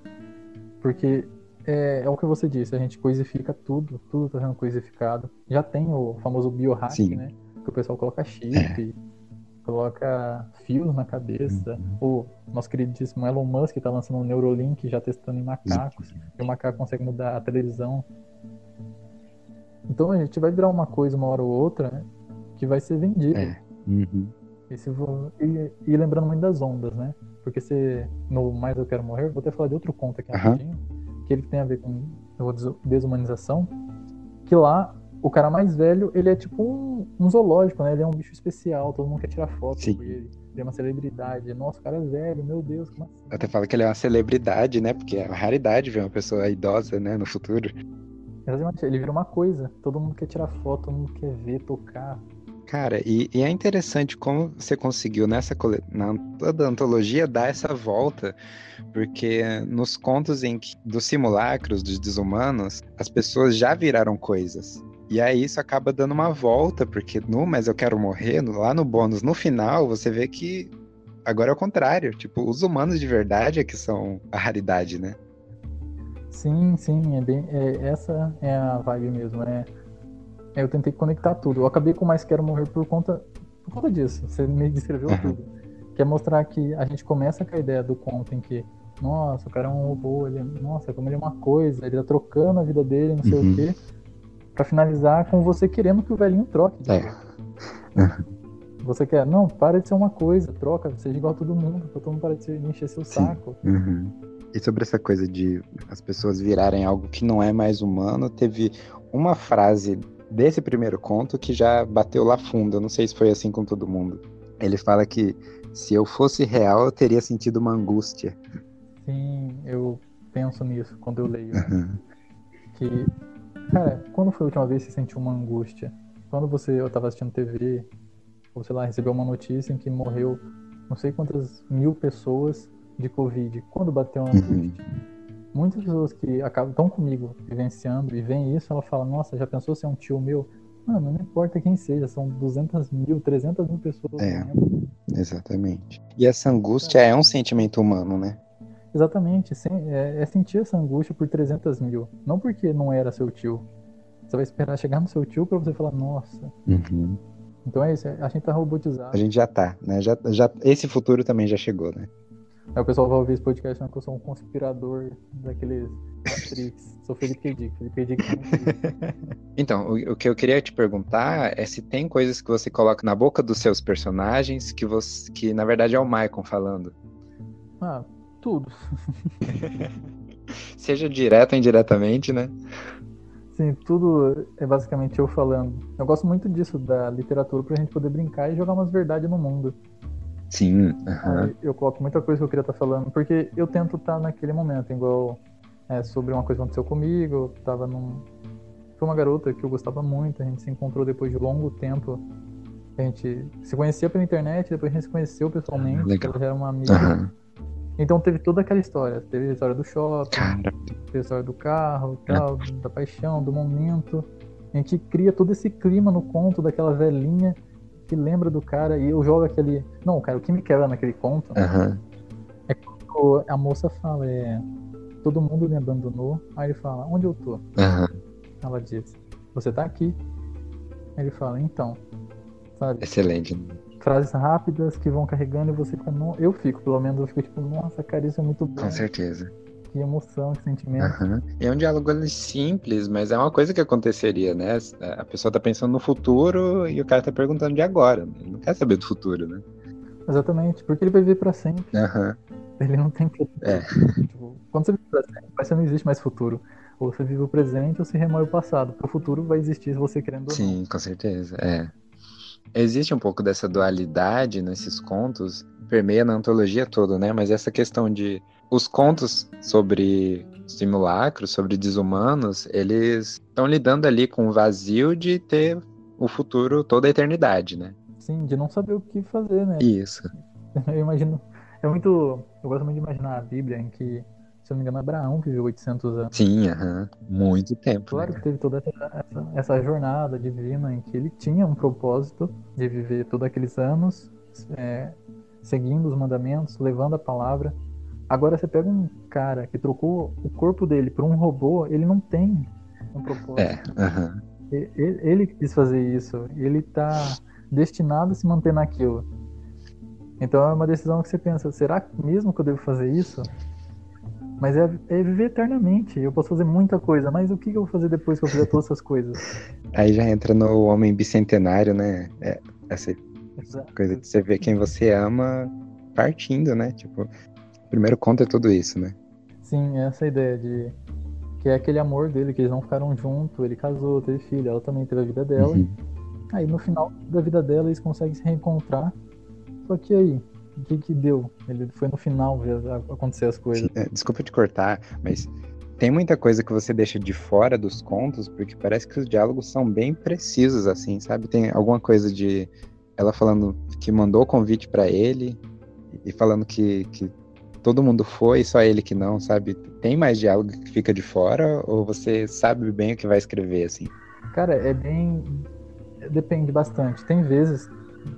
porque é, é o que você disse, a gente coisifica tudo, tudo está sendo coisificado. Já tem o famoso biohack, Sim. né? Que o pessoal coloca chip, coloca fios na cabeça. O nosso queridíssimo Elon Musk está lançando um Neurolink já testando em macacos, e o macaco consegue mudar a televisão. Então a gente vai virar uma coisa uma hora ou outra né, que vai ser vendido. É. Uhum. E, se vo- e- e lembrando muito das ondas, né? Porque se no Mais Eu Quero Morrer, vou até falar de outro conto aqui Aham. rapidinho, que ele tem a ver com desumanização, que lá o cara mais velho, ele é tipo um, um zoológico, né? Ele é um bicho especial, todo mundo quer tirar foto Sim. com ele. Ele é uma celebridade. Nossa, o cara é velho, meu Deus, como assim? Até fala que ele é uma celebridade, né? Porque é uma raridade ver uma pessoa idosa, né, no futuro. Exatamente, ele vira uma coisa. Todo mundo quer tirar foto, todo mundo quer ver, tocar. Cara, e, e é interessante como você conseguiu nessa cole... na toda antologia dar essa volta, porque nos contos em que, dos simulacros, dos desumanos, as pessoas já viraram coisas. E aí isso acaba dando uma volta, porque no Mas Eu Quero Morrer, lá no bônus, no final, você vê que agora é o contrário. Tipo, os humanos de verdade é que são a raridade, né? Sim, sim, é bem, é- essa é a vibe mesmo. É, é, eu tentei conectar tudo. Eu acabei com Mais Quero Morrer por conta, por conta disso. Você me descreveu Aham. tudo. Que é mostrar que a gente começa com a ideia do conto em que, nossa, o cara é um robô, ele, é- nossa, como ele é uma coisa, ele tá trocando a vida dele, não sei Uhum. o quê. Pra finalizar com você querendo que o velhinho troque. É. Você quer, não, para de ser uma coisa, troca, seja igual a todo mundo, pra todo mundo se- de encher seu Sim. saco. Uhum. E sobre essa coisa de as pessoas virarem algo que não é mais humano, teve uma frase desse primeiro conto que já bateu lá fundo. Eu não sei se foi assim com todo mundo. Ele fala que se eu fosse real, eu teria sentido uma angústia. Sim, eu penso nisso quando eu leio. Uhum. Que, cara, quando foi a última vez que você sentiu uma angústia? Quando você, eu tava assistindo TV, ou sei lá, recebeu uma notícia em que morreu não sei quantas mil pessoas de Covid. Quando bateu uma uhum. Muitas pessoas que acabam tão comigo vivenciando e veem isso, ela fala, nossa, já pensou se é um tio meu? Mano, não importa quem seja, são 200 mil, 300 mil pessoas. É, exatamente. E essa angústia é. é um sentimento humano, né? Exatamente, é, é, sentir essa angústia por 300 mil. Não porque não era seu tio. Você vai esperar chegar no seu tio para você falar, nossa. Uhum. Então é isso, a gente tá robotizado. A gente já tá, né? Já, já, esse futuro também já chegou, né? Aí o pessoal vai ouvir esse podcast achando que eu sou um conspirador daqueles Matrix. sou Felipe Kedic. Felipe Kedic Então, o, o, que eu queria te perguntar é se tem coisas que você coloca na boca dos seus personagens que, você, que na verdade é o Maicon falando. Ah, tudo. Seja direto ou indiretamente, né? Sim, tudo é basicamente eu falando. Eu gosto muito disso, da literatura, pra gente poder brincar e jogar umas verdades no mundo. Sim. Uhum. Eu coloco muita coisa que eu queria estar tá falando, porque eu tento estar tá naquele momento, igual é, sobre uma coisa que aconteceu comigo, eu tava num. Foi uma garota que eu gostava muito, a gente se encontrou depois de longo tempo. A gente se conhecia pela internet, depois a gente se conheceu pessoalmente, Legal. ela era uma amiga. Uhum. Então teve toda aquela história. Teve a história do shopping, Cara. teve a história do carro, tal, da paixão, do momento. A gente cria todo esse clima no conto daquela velhinha que lembra do cara e eu jogo aquele. Não, cara, o que me quebra naquele conto uhum. é quando a moça fala, é. Todo mundo me abandonou. Aí ele fala, onde eu tô? Uhum. Ela diz, você tá aqui. Aí ele fala, então. Sabe? Excelente frases rápidas que vão carregando e você fica. Eu fico, pelo menos, eu fico tipo, nossa, cara, isso é muito bom. Com certeza. Que emoção, que sentimento. Uhum. É um diálogo simples, mas é uma coisa que aconteceria, né? A pessoa tá pensando no futuro e o cara tá perguntando de agora. Né? Ele não quer saber do futuro, né? Exatamente, porque ele vai viver pra sempre. Uhum. Ele não tem futuro. É. Tipo, quando você vive pra sempre, você não existe mais futuro. Ou você vive o presente ou você remoe o passado. Porque o futuro vai existir se você querendo Sim, ou não. com certeza. É. Existe um pouco dessa dualidade nesses contos, permeia na antologia toda, né? Mas essa questão de os contos sobre simulacros, sobre desumanos, eles estão lidando ali com o vazio de ter o futuro toda a eternidade, né? Sim, de não saber o que fazer, né? Isso. Eu imagino. É muito. Eu gosto muito de imaginar a Bíblia em que se eu não me engano, Abraão viveu 800 anos. Sim, aham. muito tempo. Claro né? que teve toda essa, essa, essa, jornada divina em que ele tinha um propósito de viver todos aqueles anos é, seguindo os mandamentos, levando a palavra. Agora você pega um cara que trocou o corpo dele por um robô, ele não tem um propósito. É, aham. Ele, ele quis fazer isso, ele está destinado a se manter naquilo. Então é uma decisão que você pensa, será mesmo que eu devo fazer isso? Mas é, é, viver eternamente. Eu posso fazer muita coisa, mas o que eu vou fazer depois que eu fizer todas essas coisas? Aí já entra no homem bicentenário, né? É, essa Exato. coisa de você ver quem você ama partindo, né? Tipo, primeiro conto é tudo isso, né? Sim, essa ideia de que é aquele amor dele, que eles não ficaram juntos, ele casou, teve filho, ela também teve a vida dela. Uhum. Aí no final da vida dela eles conseguem se reencontrar. Só que aí, o que que deu? Ele foi no final ver acontecer as coisas. É, desculpa te cortar, mas tem muita coisa que você deixa de fora dos contos, porque parece que os diálogos são bem precisos, assim, sabe? Tem alguma coisa de ela falando que mandou o convite para ele e falando que, que todo mundo foi, só ele que não, sabe? Tem mais diálogo que fica de fora ou você sabe bem o que vai escrever, assim? Cara, é bem. Depende bastante. Tem vezes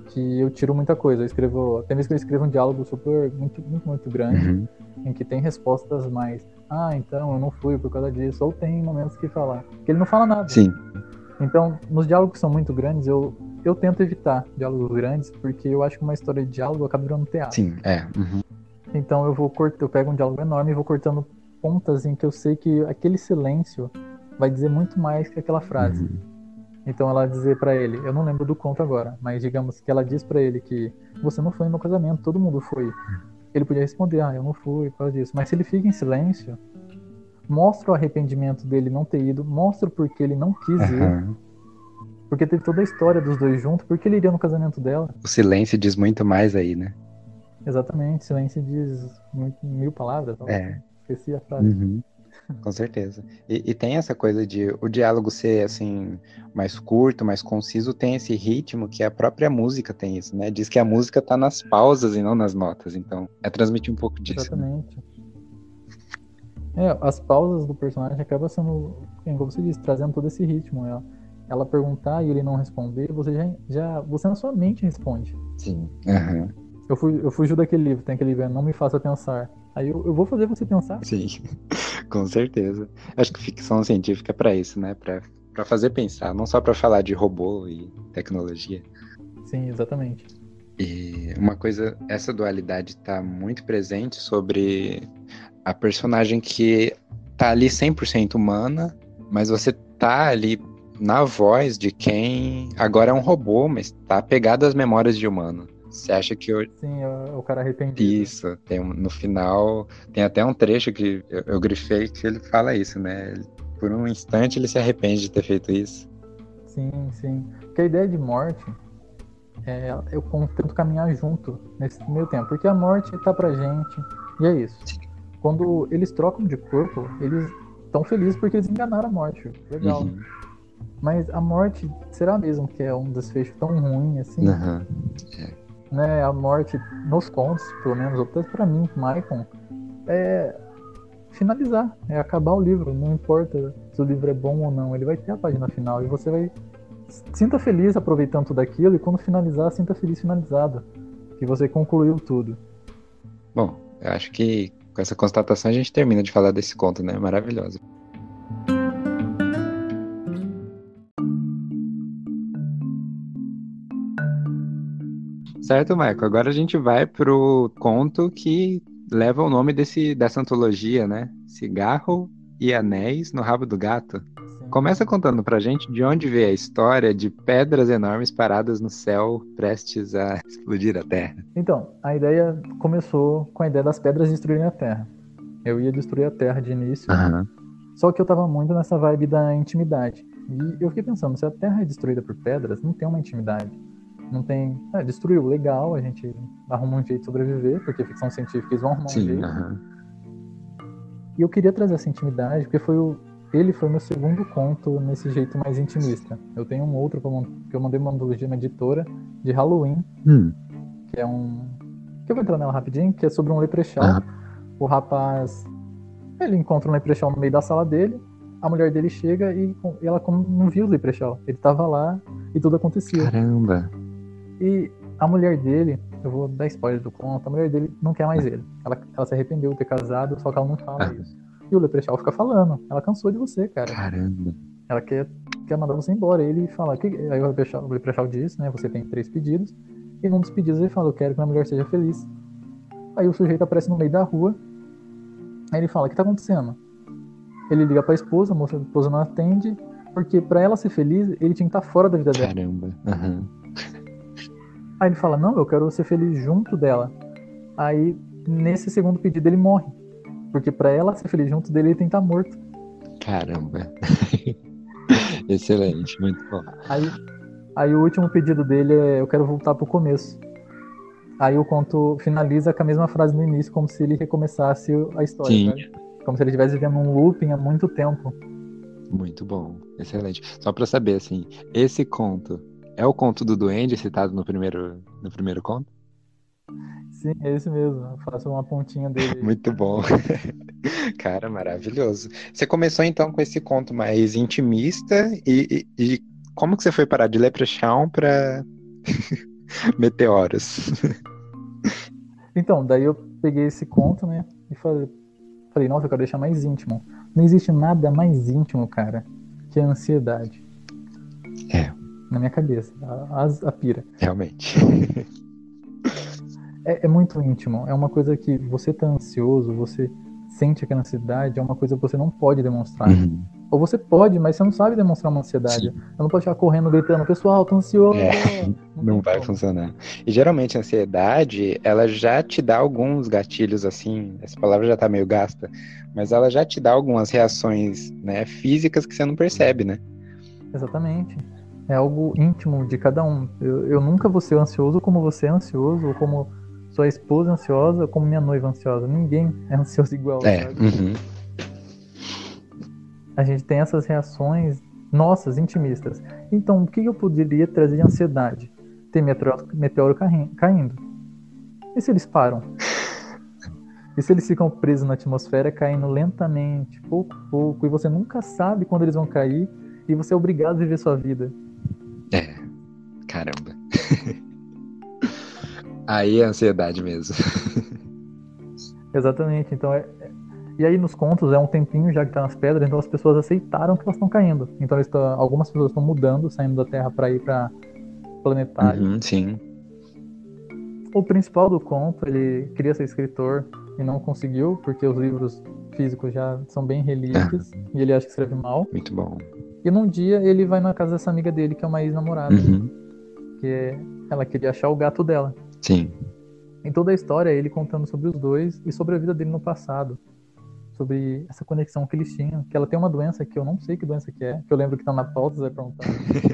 que eu tiro muita coisa. Eu escrevo, tem vezes que eu escrevo um diálogo super muito muito muito grande, uhum. em que tem respostas mais, ah, então eu não fui por causa disso, ou tem momentos que falar, que ele não fala nada. Sim. Então, nos diálogos que são muito grandes, eu eu tento evitar diálogos grandes, porque eu acho que uma história de diálogo acaba virando teatro. Sim, é. Uhum. Então eu vou cortar, eu pego um diálogo enorme e vou cortando pontas em que eu sei que aquele silêncio vai dizer muito mais que aquela frase. Uhum. Então ela dizer para ele, eu não lembro do conto agora, mas digamos que ela diz para ele que você não foi no meu casamento, todo mundo foi. ele podia responder, ah, eu não fui por causa disso. Mas se ele fica em silêncio, mostra o arrependimento dele não ter ido, mostra porque ele não quis ir. Aham. Porque teve toda a história dos dois juntos, porque ele iria no casamento dela. O silêncio diz muito mais aí, né? Exatamente, silêncio diz mil palavras. talvez. É. Esqueci a frase. Uhum. Com certeza. E, e tem essa coisa de o diálogo ser assim mais curto, mais conciso, tem esse ritmo que a própria música tem isso, né? Diz que a música tá nas pausas e não nas notas, então é transmitir um pouco disso. né? Exatamente. É, as pausas do personagem acabam sendo, como você disse, trazendo todo esse ritmo. Ela, ela perguntar e ele não responder, você já, já você na sua mente responde. Sim. Aham. Eu, fui, eu fujo daquele livro, tem aquele livro, Não Me Faça Pensar. Aí eu, eu vou fazer você pensar. Sim. Com certeza. Acho que ficção científica é pra isso, né? Pra para fazer pensar, não só pra falar de robô e tecnologia. Sim, exatamente. E uma coisa, essa dualidade tá muito presente sobre a personagem que tá ali 100% humana, mas você tá ali na voz de quem agora é um robô, mas tá apegado às memórias de humano. Você acha que eu... Sim, é o cara arrependido. isso, tem no final, tem até um trecho que eu, eu grifei que ele fala isso, né? Ele- Por um instante ele se arrepende de ter feito isso. Sim, sim. Porque a ideia de morte é eu tento caminhar junto nesse meio tempo. Porque a morte tá pra gente. E é isso. Quando eles trocam de corpo, eles estão felizes porque eles enganaram a morte. Legal. Uhum. Mas a morte, será mesmo que é um desfecho tão ruim assim? Aham. Né? A morte, nos contos, pelo menos, ou pra mim, Maicon, é finalizar, é acabar o livro. Não importa se o livro é bom ou não, ele vai ter a página final e você vai. Sinta feliz aproveitando tudo aquilo e quando finalizar, sinta feliz finalizado. Que você concluiu tudo. Bom, eu acho que com essa constatação a gente termina de falar desse conto, né? Maravilhoso. Certo, Michael. Agora a gente vai pro conto que leva o nome desse, dessa antologia, né? Cigarro e Anéis no Rabo do Gato. Sim. Começa contando pra gente de onde veio a história de pedras enormes paradas no céu, prestes a explodir a Terra. Então, a ideia começou com a ideia das pedras destruírem a Terra. Eu ia destruir a Terra de início, Aham. só que eu tava muito nessa vibe da intimidade. E eu fiquei pensando, se a Terra é destruída por pedras, não tem uma intimidade. Não tem. É, destruiu, legal, a gente arruma um jeito de sobreviver, porque ficção científica eles vão arrumar um Sim, jeito. aham. E eu queria trazer essa intimidade, porque foi o. Ele foi meu segundo conto nesse jeito mais intimista. Eu tenho um outro que eu mandei uma antologia na editora de Halloween, Hum, que é um. Que eu vou entrar nela rapidinho, que é sobre um leprechal. Aham. O rapaz. Ele encontra um leprechal no meio da sala dele. A mulher dele chega e e ela não viu o leprechal. Ele tava lá e tudo acontecia. caramba. E a mulher dele, eu vou dar spoiler do conto, a mulher dele não quer mais ele. Ela, ela se arrependeu de ter casado, só que ela não fala Ah. isso. E o leprechal fica falando. Ela cansou de você, cara. Caramba. Ela quer, quer mandar você embora. Ele fala, que, aí o leprechal, o leprechal diz, né? Você tem três pedidos. E num dos pedidos ele fala, eu quero que minha mulher seja feliz. Aí o sujeito aparece no meio da rua. Aí ele fala, o que tá acontecendo? Ele liga pra esposa, a moça- a esposa não atende. Porque pra ela ser feliz, ele tinha que estar fora da vida dela. Caramba. Aham. Aí ele fala, não, eu quero ser feliz junto dela. Aí, nesse segundo pedido, ele morre. Porque pra ela ser feliz junto dele, ele tem que estar morto. Caramba. Excelente, muito bom. Aí, aí o último pedido dele é, eu quero voltar pro começo. Aí o conto finaliza com a mesma frase no início, como se ele recomeçasse a história, Sim. sabe? Como se ele estivesse vivendo um looping há muito tempo. Muito bom. Excelente. Só pra saber, assim, esse conto é o conto do duende citado no primeiro, no primeiro conto? Sim, é esse mesmo. Eu faço uma pontinha dele. Muito bom. Cara, maravilhoso. Você começou então com esse conto mais intimista e, e- e como que você foi parar de Leprechaun pra Meteoros? Então, daí eu peguei esse conto, né? E falei, falei, nossa, eu quero deixar mais íntimo. Não existe nada mais íntimo, cara, que a ansiedade. É. Na minha cabeça. A, a- pira. Realmente. É, é muito íntimo. É uma coisa que você tá ansioso, você sente aquela ansiedade, é uma coisa que você não pode demonstrar. Uhum. Ou você pode, mas você não sabe demonstrar uma ansiedade. Sim. Eu não pode ficar correndo, gritando, pessoal, tô ansioso. É, não, não vai como. funcionar. E geralmente a ansiedade, ela já te dá alguns gatilhos assim, essa palavra já tá meio gasta, mas ela já te dá algumas reações né, físicas que você não percebe, né? Exatamente. É algo íntimo de cada um. Eu, eu nunca vou ser ansioso como você é ansioso, ou como sua esposa é ansiosa, ou como minha noiva é ansiosa. Ninguém é ansioso igual. É. Uhum a gente tem essas reações nossas, intimistas. Então, o que eu poderia trazer de ansiedade? Ter meteoro, meteoro caindo. E se eles param? E se eles ficam presos na atmosfera, caindo lentamente, pouco a pouco, e você nunca sabe quando eles vão cair, e você é obrigado a viver sua vida? Aí é ansiedade mesmo. Exatamente. Então é, e aí nos contos é um tempinho já que tá nas pedras, então as pessoas aceitaram que elas estão caindo. Então algumas pessoas estão mudando, saindo da Terra para ir para planetário. Uhum, sim. O principal do conto, ele queria ser escritor e não conseguiu, porque os livros físicos já são bem relíquios ah. e ele acha que escreve mal. Muito bom. E num dia ele vai na casa dessa amiga dele, que é uma ex-namorada, uhum. que é, ela queria achar o gato dela. Sim. Em toda a história, ele contando sobre os dois e sobre a vida dele no passado sobre essa conexão que eles tinham, que ela tem uma doença que eu não sei que doença que é, que eu lembro que tá na pauta, você vai perguntar.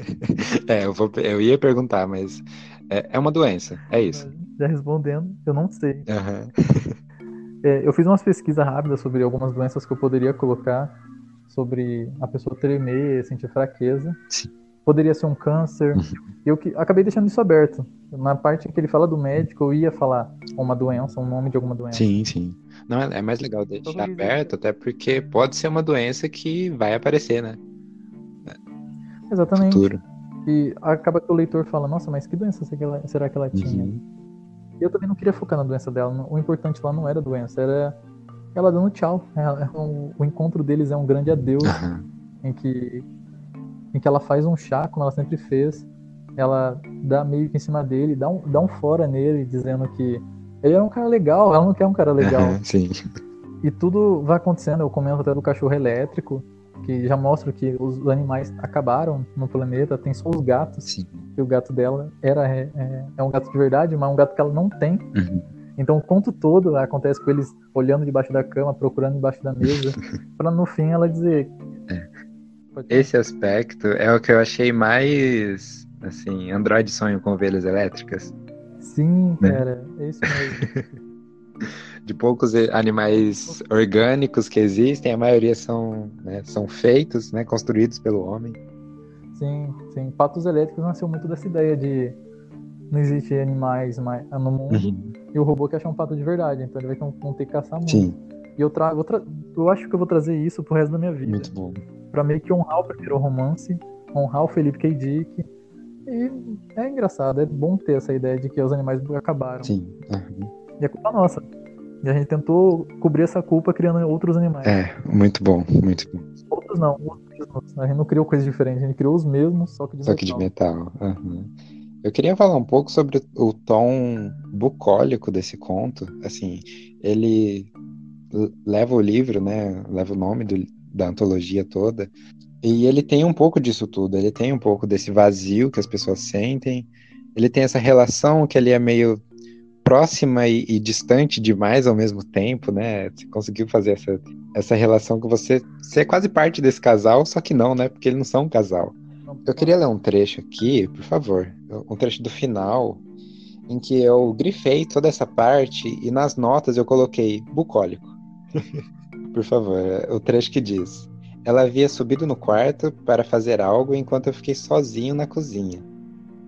é, eu, vou, eu ia perguntar, mas é, é uma doença, é isso. Já respondendo, eu não sei. Uhum. é, eu fiz umas pesquisas rápidas sobre algumas doenças que eu poderia colocar, sobre a pessoa tremer, sentir fraqueza. Sim. Poderia ser um câncer. Uhum. Eu que, acabei deixando isso aberto. Na parte que ele fala do médico, eu ia falar uma doença, um nome de alguma doença. Sim, sim. Não, é, é mais legal deixar aberto, até porque pode ser uma doença que vai aparecer, né? Exatamente. Futuro. E acaba que o leitor fala, nossa, mas que doença será que ela tinha? Uhum. Eu também não queria focar na doença dela. O importante lá não era a doença, era ela dando tchau. Ela, é o encontro deles é um grande adeus, uhum. em que em que ela faz um chá, como ela sempre fez. Ela dá meio que em cima dele, dá um, dá um fora nele, dizendo que ele é um cara legal, ela não quer um cara legal. sim. E tudo vai acontecendo, eu comento até do cachorro elétrico, que já mostra que os animais acabaram no planeta, tem só os gatos. Sim. E o gato dela era é, é, é um gato de verdade, mas é um gato que ela não tem. Uhum. Então o conto todo acontece com eles olhando debaixo da cama, procurando debaixo da mesa, para no fim ela dizer. É. Esse aspecto é o que eu achei mais assim, Android sonho com ovelhas elétricas. Sim, né? cara, é isso mesmo. De poucos animais orgânicos que existem, a maioria são, né, são feitos, né, construídos pelo homem. Sim, sim. Patos elétricos nasceu muito dessa ideia de não existe animais mais no mundo uhum. e o robô quer achar um pato de verdade, então ele vai não ter que caçar muito. Sim. E eu trago, tra... eu acho que eu vou trazer isso pro resto da minha vida. Muito bom. Pra meio que honrar o primeiro romance, honrar o Felipe K. Dick e é engraçado, é bom ter essa ideia de que os animais acabaram. Sim. Uhum. E é culpa nossa. E a gente tentou cobrir essa culpa criando outros animais. É, muito bom, muito bom. Outros não, os mesmos. A gente não criou coisas diferentes, a gente criou os mesmos, só que de só metal. que de metal. Uhum. Eu queria falar um pouco sobre o tom bucólico desse conto. Assim, ele leva o livro, né? Leva o nome do, da antologia toda e ele tem um pouco disso tudo, ele tem um pouco desse vazio que as pessoas sentem, ele tem essa relação que ele é meio próxima e, e, distante demais ao mesmo tempo, né? Você conseguiu fazer essa, essa relação que você, você é quase parte desse casal, só que não, né? Porque eles não são um casal. Eu queria ler um trecho aqui, por favor, um trecho do final, em que eu grifei toda essa parte e nas notas eu coloquei bucólico. por favor, o trecho que diz: ela havia subido no quarto para fazer algo enquanto eu fiquei sozinho na cozinha.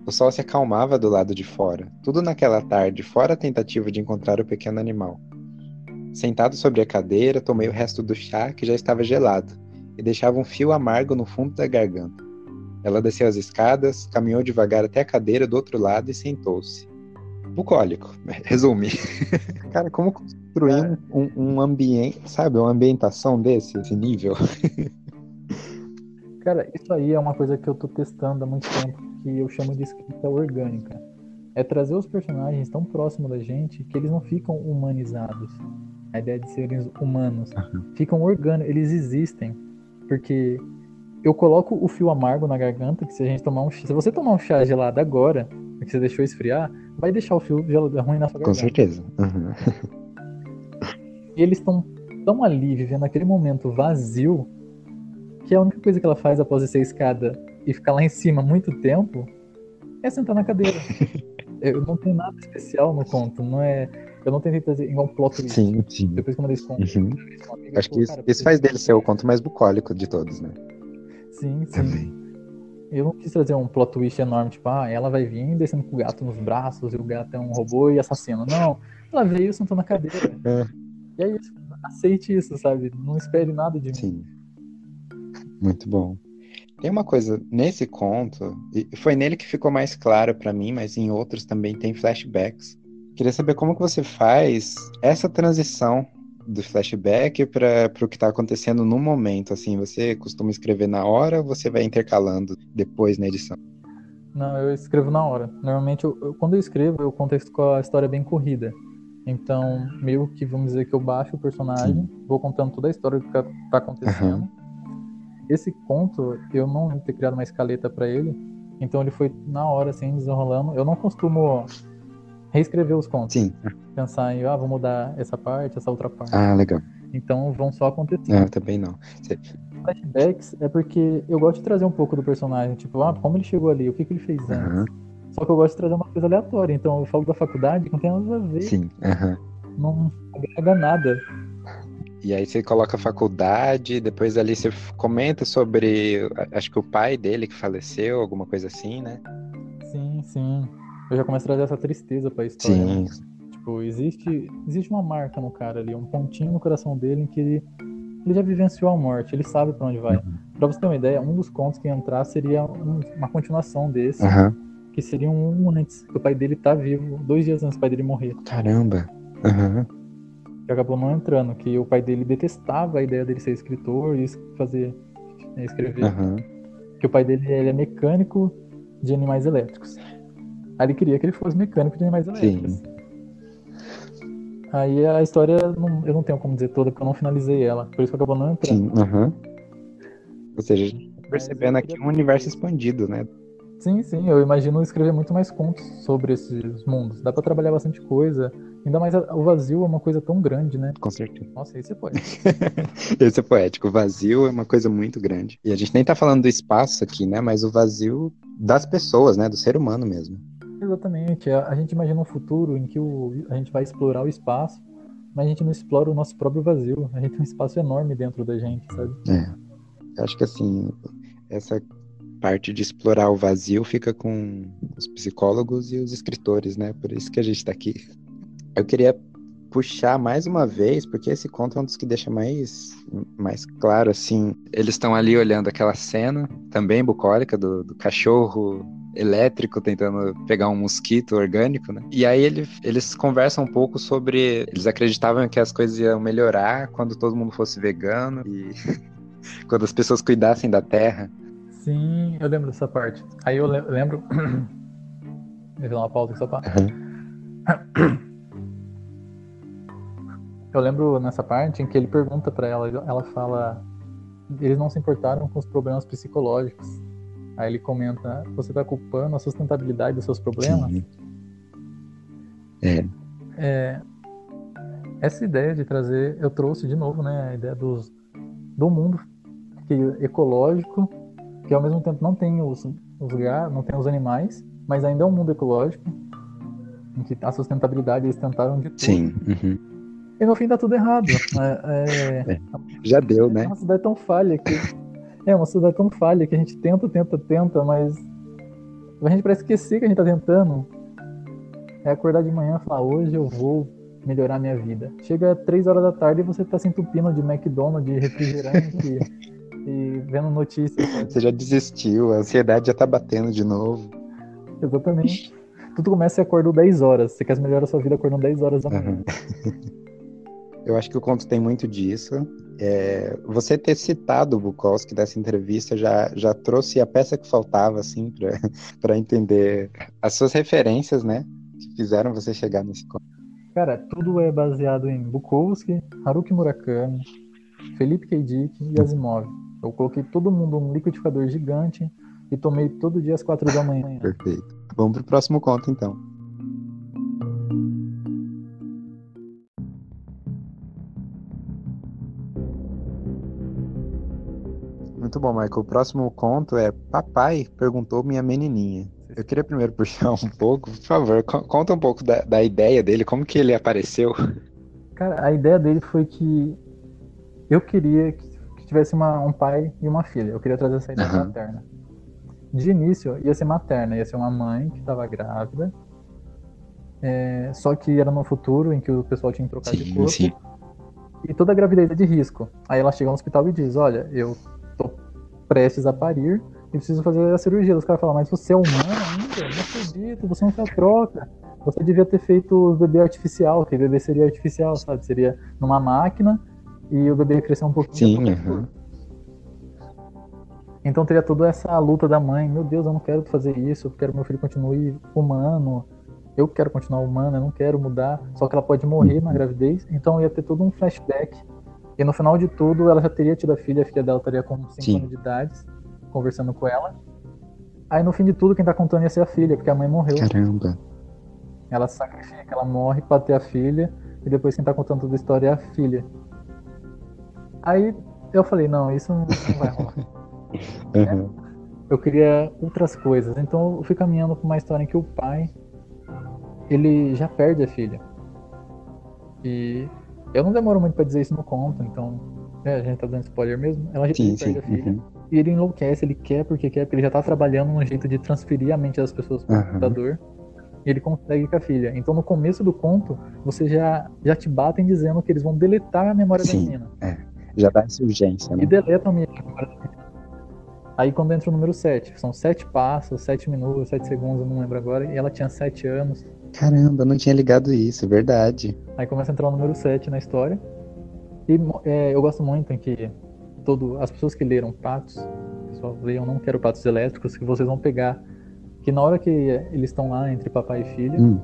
O sol se acalmava do lado de fora, tudo naquela tarde, fora a tentativa de encontrar o pequeno animal. Sentado sobre a cadeira, tomei o resto do chá que já estava gelado e deixava um fio amargo no fundo da garganta. Ela desceu as escadas, caminhou devagar até a cadeira do outro lado e sentou-se. Bucólico, resume. Cara, como construir é. um, um, ambiente, sabe, uma ambientação desse, esse nível? Cara, isso aí é uma coisa que eu tô testando há muito tempo, que eu chamo de escrita orgânica. É trazer os personagens tão próximos da gente que eles não ficam humanizados. A ideia de serem humanos. Uhum. Ficam orgânicos, eles existem. Porque eu coloco o fio amargo na garganta, que se a gente tomar um se você tomar um chá gelado agora, que você deixou esfriar, vai deixar o fio gelado ruim na sua garganta. Com certeza. Uhum. E eles estão tão ali, vivendo aquele momento vazio, que a única coisa que ela faz após descer a escada e ficar lá em cima muito tempo é sentar na cadeira. eu não tenho nada especial no conto, não é. Eu não tentei trazer igual um plot twist. Sim, sim. Depois mandei esse conto, Uhum. Acho que isso, "Cara, isso faz dele ser o conto mais bucólico de todos, né? Sim, sim. Também. Eu não quis trazer um plot twist enorme, tipo, ah, ela vai vir descendo com o gato nos braços e o gato é um robô e assassino. Não, ela veio sentou na cadeira. É. E é isso, aceite isso, sabe? Não espere nada de mim. Sim. Muito bom. Tem uma coisa nesse conto, e foi nele que ficou mais claro pra mim, mas em outros também tem flashbacks. Queria saber como que você faz essa transição do flashback para o que tá acontecendo no momento, assim, você costuma escrever na hora ou você vai intercalando depois na edição? Não, eu escrevo na hora. Normalmente, eu, eu- quando eu escrevo, eu contesto com a história bem corrida. Então, meio que vamos dizer que eu baixo o personagem, vou contando toda a história do que tá- tá acontecendo. Esse conto, eu não ter criado uma escaleta pra ele, então ele foi na hora, assim, desenrolando. Eu não costumo reescrever os contos, Sim. pensar em, ah, vou mudar essa parte, essa outra parte. Ah, legal. Então, vão só acontecendo. Não, também não. Você- flashbacks é porque eu gosto de trazer um pouco do personagem, tipo, ah, como ele chegou ali, o que, que ele fez antes. Aham. Só que eu gosto de trazer uma coisa aleatória, então eu falo da faculdade não tem nada a ver, Sim. aham. não agrega nada. E aí você coloca a faculdade, depois ali você comenta sobre, acho que o pai dele que faleceu, alguma coisa assim, né? Sim, sim. Eu já começo a trazer essa tristeza pra história. Sim. né? Tipo, existe, existe uma marca no cara ali, um pontinho no coração dele em que ele, ele já vivenciou a morte, ele sabe pra onde vai. Uhum. Pra você ter uma ideia, um dos contos que ia entrar seria um- uma continuação desse, Aham. que seria um antes, que o pai dele tá vivo, dois dias antes do pai dele morrer. Caramba. Aham. que acabou não entrando, que o pai dele detestava a ideia dele ser escritor e fazer é, escrever, Aham. que o pai dele ele é mecânico de animais elétricos. Aí ele queria que ele fosse mecânico de animais elétricos. Aí a história não- eu não tenho como dizer toda porque eu não finalizei ela, por isso que acabou não entrando. Sim. Aham. Ou seja, a gente tá percebendo aqui um universo expandido, né? Sim, sim, eu imagino escrever muito mais contos sobre esses mundos. Dá pra trabalhar bastante coisa. Ainda mais o vazio é uma coisa tão grande, né? Com certeza. Nossa, isso é poético. Esse é poético. O vazio é uma coisa muito grande. E a gente nem tá falando do espaço aqui, né? Mas o vazio das pessoas, né? Do ser humano mesmo. Exatamente. A, gente imagina um futuro em que o, a gente vai explorar o espaço, mas a gente não explora o nosso próprio vazio. A gente tem um espaço enorme dentro da gente, sabe? É. Acho que assim, essa parte de explorar o vazio fica com os psicólogos e os escritores, né? Por isso que a gente tá aqui. Eu queria puxar mais uma vez, porque esse conto é um dos que deixa mais, mais claro, assim. Eles estão ali olhando aquela cena, também bucólica, do, do cachorro elétrico tentando pegar um mosquito orgânico, né? E aí ele, eles conversam um pouco sobre. Eles acreditavam que as coisas iam melhorar quando todo mundo fosse vegano e quando as pessoas cuidassem da terra. Sim, eu lembro dessa parte. Aí eu le- lembro. Deixa eu dar uma pausa aqui só pra. Eu lembro nessa parte em que ele pergunta pra ela, ela fala, eles não se importaram com os problemas psicológicos. Aí ele comenta, você tá culpando a sustentabilidade dos seus problemas? Sim. É, essa ideia de trazer, eu trouxe de novo, né, a ideia dos, do mundo que, ecológico, que ao mesmo tempo não tem os, os não tem os animais, mas ainda é um mundo ecológico, em que a sustentabilidade eles tentaram de tudo. Sim. uhum. E no fim dá tudo errado. É, é, Já deu, é né? uma sociedade tão falha que. É uma sociedade tão falha que a gente tenta, tenta, tenta, mas. A gente parece esquecer que a gente tá tentando. É acordar de manhã e falar, hoje eu vou melhorar minha vida. Chega três horas da tarde e você tá se entupindo de McDonald's, de refrigerante e vendo notícias. sabe? Você já desistiu, a ansiedade já tá batendo de novo. Exatamente. Tudo começa e acordou 10 horas. Você quer melhorar a sua vida acordando 10 horas da manhã. Uhum. Eu acho que o conto tem muito disso. É, você ter citado o Bukowski dessa entrevista já, já trouxe a peça que faltava, assim, para entender as suas referências, né? Que fizeram você chegar nesse conto. Cara, tudo é baseado em Bukowski, Haruki Murakami, Felipe K. Dick e Asimov. Eu coloquei todo mundo num liquidificador gigante e tomei todo dia às quatro da manhã. Perfeito. Vamos pro próximo conto, então. Muito bom, Michael. O próximo conto é Papai perguntou minha menininha. Eu queria primeiro puxar um pouco, por favor, conta um pouco da, da ideia dele, como que ele apareceu. Cara, a ideia dele foi que eu queria que, que tivesse uma, um pai e uma filha. Eu queria trazer essa ideia uhum. materna. De início, ia ser materna, ia ser uma mãe que estava grávida. É, só que era no futuro em que o pessoal tinha que trocar sim, de corpo. Sim. E toda a gravidez é de risco. Aí ela chega no hospital e diz: Olha, eu tô prestes a parir e preciso fazer a cirurgia. Os caras falam: Mas você é humano ainda? Não acredito, você não fez a troca. Você devia ter feito o bebê artificial, que o bebê seria artificial, sabe? Seria numa máquina e o bebê ia crescer um pouquinho. Sim, uhum. Então teria toda essa luta da mãe. Meu Deus, eu não quero fazer isso, eu quero que meu filho continue humano. Eu quero continuar humano, eu não quero mudar. Só que ela pode morrer na gravidez. Então ia ter todo um flashback. E no final de tudo, ela já teria tido a filha, a filha dela estaria com 5 anos de idade, conversando com ela. Aí no fim de tudo, quem tá contando ia ser a filha, porque a mãe morreu. Caramba. Ela sacrifica, ela morre pra ter a filha, e depois quem tá contando toda a história é a filha. Aí eu falei, não, isso não, não vai rolar. uhum. Eu queria outras coisas. Então eu fui caminhando com uma história em que o pai ele já perde a filha. E eu não demoro muito para dizer isso no conto, então é, a gente tá dando spoiler mesmo. Ela sim, sim. a filha. Uhum. E ele enlouquece, ele quer porque quer, porque ele já tá trabalhando num jeito de transferir a mente das pessoas para o uhum. computador. E ele consegue com a filha. Então no começo do conto, você já, já te batem dizendo que eles vão deletar a memória sim, da menina. É. Já dá essa urgência, né? E deletam a memória da menina. Aí quando entra o número 7, são 7 passos, 7 minutos, 7 segundos, eu não lembro agora, e ela tinha 7 anos. Caramba, não tinha ligado isso, é verdade. Aí começa a entrar o número 7 na história. E é, eu gosto muito em que todo, as pessoas que leram Patos, pessoal, leiam Não Quero Patos Elétricos, que vocês vão pegar que na hora que eles estão lá entre papai e filha, hum.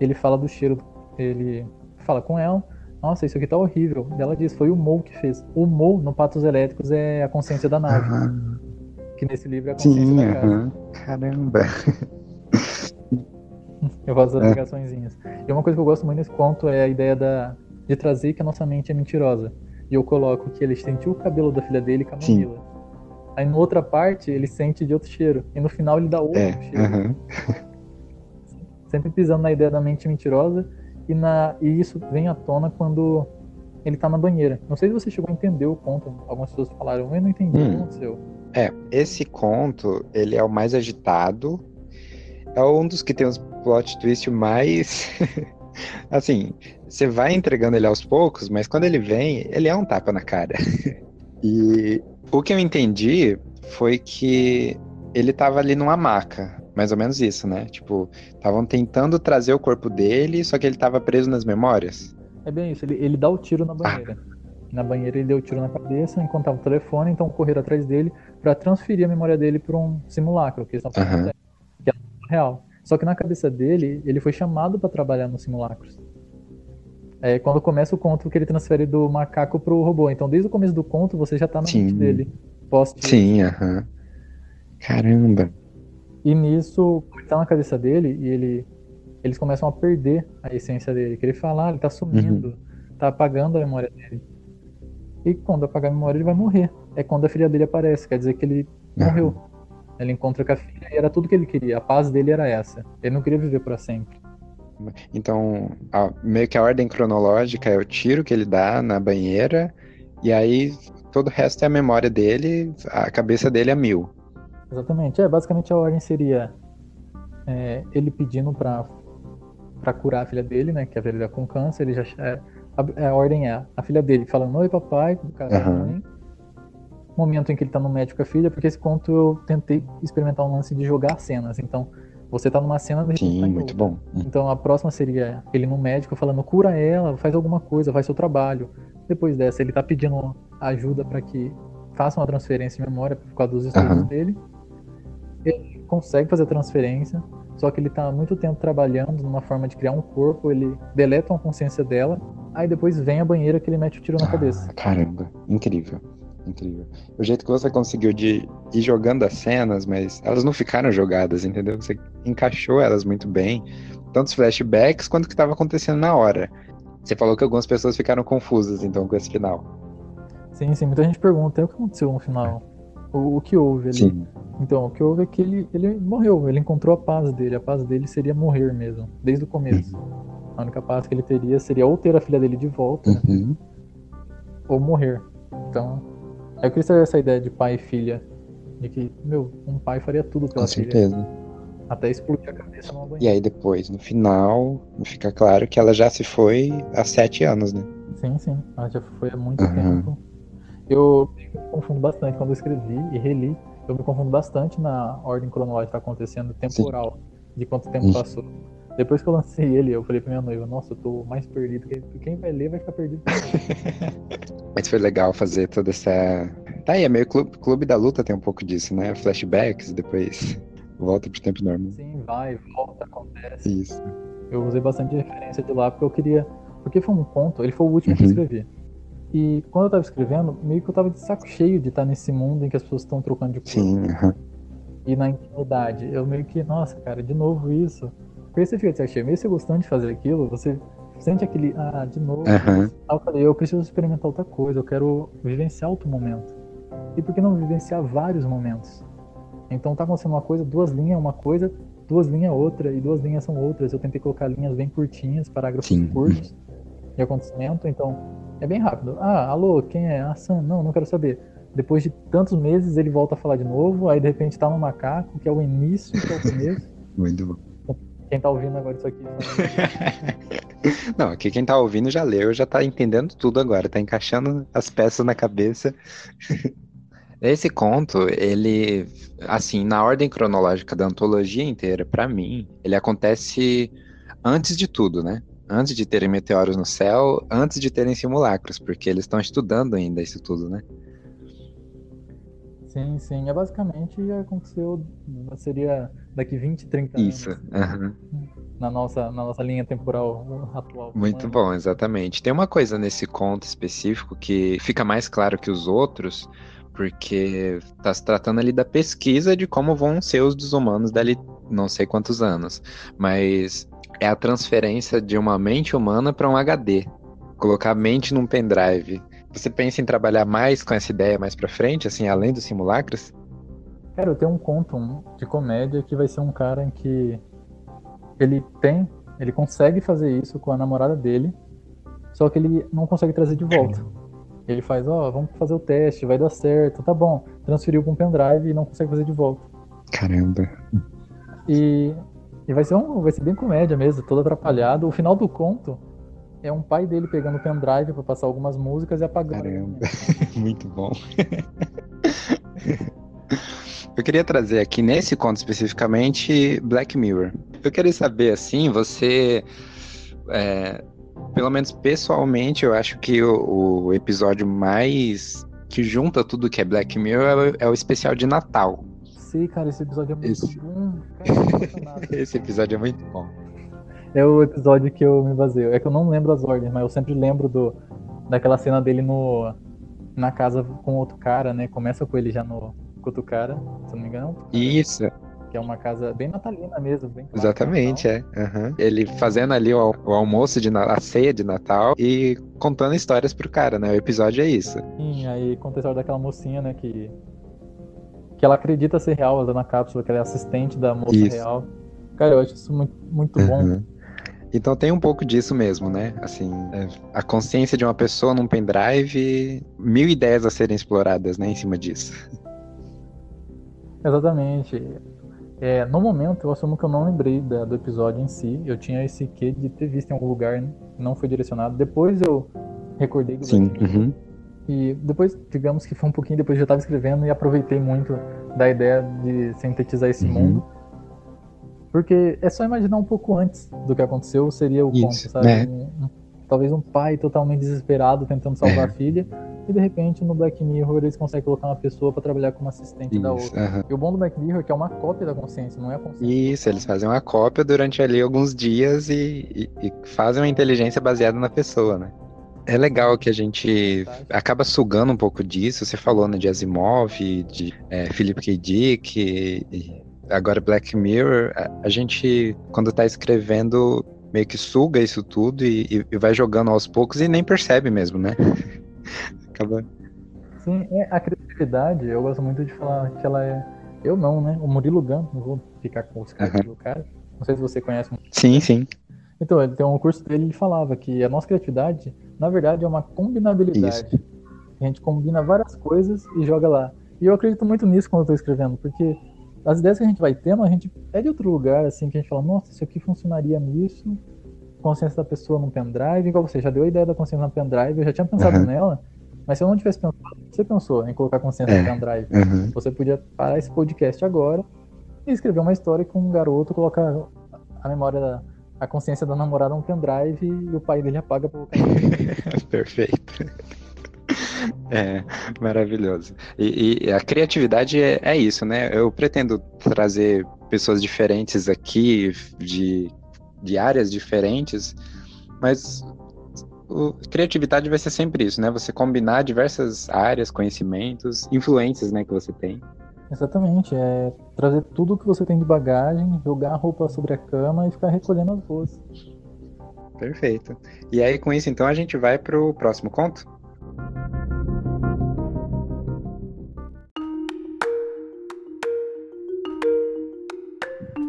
ele fala do cheiro, ele fala com ela, nossa, isso aqui tá horrível. E ela diz, foi o Mo que fez. O Mo no Patos Elétricos é a consciência da nave. Uhum. Que nesse livro é a consciência Sim, da casa. Uhum. Caramba. Eu gosto das é. ligaçõezinhas. E uma coisa que eu gosto muito nesse conto é a ideia da, de trazer que a nossa mente é mentirosa. E eu coloco que ele sentiu o cabelo da filha dele com a mamila. Aí na outra parte ele sente de outro cheiro. E no final ele dá outro é. cheiro. Uhum. Sempre pisando na ideia da mente mentirosa. E, na, e isso vem à tona quando ele tá na banheira. Não sei se você chegou a entender o conto. Algumas pessoas falaram, eu não entendi hum. o que aconteceu. É, esse conto, ele é o mais agitado. É um dos que tem os plot twist mais. assim, você vai entregando ele aos poucos, mas quando ele vem, ele é um tapa na cara. e o que eu entendi foi que ele tava ali numa maca. Mais ou menos isso, né? Tipo, estavam tentando trazer o corpo dele, só que ele tava preso nas memórias. É bem isso, ele, ele dá o tiro na banheira. Ah. Na banheira ele deu o tiro na cabeça, enquanto tava o telefone, então correram atrás dele para transferir a memória dele para um simulacro, que eles estão uhum. que é real. Só que na cabeça dele, ele foi chamado para trabalhar nos simulacros. É quando começa o conto que ele transfere do macaco pro robô. Então, desde o começo do conto, você já tá na mente dele. Post Sim, aham. Uhum. Caramba. E nisso, tá na cabeça dele e ele eles começam a perder a essência dele. Que ele fala, ah, ele tá sumindo, uhum. tá apagando a memória dele. E quando apagar a memória, ele vai morrer. É quando a filha dele aparece, quer dizer que ele uhum. morreu. Ele encontra com a filha e era tudo que ele queria. A paz dele era essa. Ele não queria viver para sempre. Então, a, meio que a ordem cronológica é o tiro que ele dá na banheira, e aí todo o resto é a memória dele, a cabeça dele é mil. Exatamente. É, basicamente a ordem seria é, ele pedindo pra, pra curar a filha dele, né? Que a filha dele é com câncer, ele já. É, a, a, ordem é a filha dele falando oi papai, do cara uhum. Momento em que ele tá no médico com a filha, porque esse conto eu tentei experimentar um lance de jogar cenas. Então, você tá numa cena do Sim, tá muito bom. Então a próxima seria ele no médico falando cura ela, faz alguma coisa, faz seu trabalho. Depois dessa, ele tá pedindo ajuda para que faça uma transferência de memória por causa dos estudos uhum. dele. Ele consegue fazer a transferência, só que ele tá há muito tempo trabalhando numa forma de criar um corpo, ele deleta a consciência dela, aí depois vem a banheira que ele mete o tiro na ah, cabeça. Caramba, incrível. Incrível. O jeito que você conseguiu de ir jogando as cenas, mas elas não ficaram jogadas, entendeu? Você encaixou elas muito bem, tanto os flashbacks quanto o que estava acontecendo na hora. Você falou que algumas pessoas ficaram confusas, então, com esse final. Sim, sim. Muita gente pergunta, o que aconteceu no final? O, o que houve ali? Sim. Então, o que houve é que ele, ele morreu, ele encontrou a paz dele. A paz dele seria morrer mesmo, desde o começo. Uhum. A única paz que ele teria seria ou ter a filha dele de volta, uhum. ou morrer. Então, eu queria saber essa ideia de pai e filha. De que, meu, um pai faria tudo pela Com filha. certeza. Até explodir a cabeça no E aí depois, no final, fica claro que ela já se foi há sete anos, né? Sim, sim. Ela já foi há muito uhum. tempo. Eu me confundo bastante quando eu escrevi e reli. Eu me confundo bastante na ordem cronológica acontecendo, temporal, sim. de quanto tempo passou. Depois que eu lancei ele, eu falei pra minha noiva, nossa, eu tô mais perdido. Quem vai ler vai ficar perdido. Mas foi legal fazer toda essa. Tá aí, é meio clube, clube da luta tem um pouco disso, né? Flashbacks, depois volta pro tempo normal. Sim, vai, volta, acontece. Isso. Eu usei bastante referência de lá porque eu queria. Porque foi um conto, ele foi o último uhum. que eu uhum. escrevi. E quando eu tava escrevendo, meio que eu tava de saco cheio de estar nesse mundo em que as pessoas estão trocando de cor. Sim, uhum. E na intimidade. Eu meio que, nossa, cara, de novo isso. Porque você fica cheio, mesmo você gostando de fazer aquilo, você sente aquele, ah, de novo. Uhum. Eu falei, eu preciso experimentar outra coisa, eu quero vivenciar outro momento. E por que não vivenciar vários momentos? Então tá acontecendo uma coisa, duas linhas é uma coisa, duas linhas é outra, e duas linhas são outras. Eu tentei colocar linhas bem curtinhas, parágrafos Sim. curtos de acontecimento, então é bem rápido. Ah, alô, quem é? Ah, Sam, não, não quero saber. Depois de tantos meses ele volta a falar de novo, aí de repente tá no macaco, que é o início, que é o começo. Muito bom. Quem tá ouvindo agora isso aqui. Não, aqui quem tá ouvindo já leu, já tá entendendo tudo agora, tá encaixando as peças na cabeça. Esse conto, ele, assim, na ordem cronológica da antologia inteira, para mim, ele acontece antes de tudo, né? Antes de terem meteoros no céu, antes de terem simulacros, porque eles estão estudando ainda isso tudo, né? Sim, sim. É basicamente aconteceu, seria daqui 20, 30 anos. Isso. Uhum. Na, nossa, na nossa linha temporal atual. Muito bom, exatamente. Tem uma coisa nesse conto específico que fica mais claro que os outros, porque está se tratando ali da pesquisa de como vão ser os dos humanos dali não sei quantos anos. Mas é a transferência de uma mente humana para um HD. Colocar a mente num pendrive. Você pensa em trabalhar mais com essa ideia mais para frente, assim, além dos simulacros? Cara, eu tenho um conto de comédia que vai ser um cara em que ele tem, ele consegue fazer isso com a namorada dele, só que ele não consegue trazer de volta. Ele faz, ó, oh, vamos fazer o teste, vai dar certo, tá bom. Transferiu para um pendrive e não consegue fazer de volta. Caramba. E, e vai ser um, vai ser bem comédia mesmo, todo atrapalhado. O final do conto é um pai dele pegando o pendrive para passar algumas músicas e apagando. Caramba, muito bom. Eu queria trazer aqui nesse conto especificamente Black Mirror. Eu queria saber assim, você, é, pelo menos pessoalmente, eu acho que o, o, episódio mais que junta tudo que é Black Mirror é o, é o especial de Natal. Sei, cara, esse episódio é muito esse... bom. Cara, esse episódio é muito bom é o episódio que eu me baseio. É que eu não lembro as ordens, mas eu sempre lembro do, daquela cena dele no, na casa com outro cara, né? Começa com ele já no com outro cara, se não me engano. Isso. Que é uma casa bem natalina mesmo. Bem Exatamente, é. Uhum. Ele fazendo ali o, o, almoço, de a ceia de Natal e contando histórias pro cara, né? O episódio é isso. Sim, aí conta a história daquela mocinha, né? Que, que ela acredita ser real, ela na cápsula, que ela é assistente da moça isso. real. Cara, eu acho isso muito, muito uhum. bom. Então tem um pouco disso mesmo, né? Assim, é, a consciência de uma pessoa num pendrive, mil ideias a serem exploradas, né, em cima disso. Exatamente. É, no momento, eu assumo que eu não lembrei da, do episódio em si. Eu tinha esse quê de ter visto em algum lugar, não foi direcionado. Depois eu recordei do Sim. Uhum. E depois, digamos que foi um pouquinho depois eu já estava escrevendo e aproveitei muito da ideia de sintetizar esse uhum. mundo porque é só imaginar um pouco antes do que aconteceu, seria o Isso, conto, sabe? Né? Um, um, talvez um pai totalmente desesperado tentando salvar é. a filha, e de repente no Black Mirror eles conseguem colocar uma pessoa para trabalhar como assistente Isso, da outra. Uh -huh. E o bom do Black Mirror é que é uma cópia da consciência, não é a consciência. Isso, eles fazem uma cópia durante ali alguns dias e, e, e fazem uma inteligência baseada na pessoa, né? É legal que a gente acaba sugando um pouco disso. Você falou né, de Asimov, de é, Philip K. Dick, e agora Black Mirror. A, a gente, quando está escrevendo, meio que suga isso tudo e, e, vai jogando aos poucos e nem percebe mesmo, né? acaba. Sim, é, a criatividade, eu gosto muito de falar que ela é. Eu não, né? O Murilo Gun, não vou ficar com os caras uhum. do cara. Não sei se você conhece. Sim, sim. Então, ele tem um curso dele, ele falava que a nossa criatividade, na verdade, é uma combinabilidade. Isso. A gente combina várias coisas e joga lá. E eu acredito muito nisso quando eu tô escrevendo, porque as ideias que a gente vai tendo, a gente é de outro lugar, assim, que a gente fala, nossa, isso aqui funcionaria nisso, consciência da pessoa no pendrive, igual você já deu a ideia da consciência no pendrive, eu já tinha pensado uhum. nela, mas se eu não tivesse pensado, você pensou em colocar consciência é. no pendrive, uhum. você podia parar esse podcast agora e escrever uma história com um garoto, colocar a memória da a consciência da namorada um pendrive e o pai dele apaga colocar. Perfeito. É, maravilhoso. E, e a criatividade é, é, isso, né? Eu pretendo trazer pessoas diferentes aqui, de, de áreas diferentes, mas o, criatividade vai ser sempre isso, né? Você combinar diversas áreas, conhecimentos, influências, né, que você tem. Exatamente, é trazer tudo que você tem de bagagem, jogar a roupa sobre a cama e ficar recolhendo as roupas. Perfeito. E aí, com isso, então, a gente vai pro próximo conto?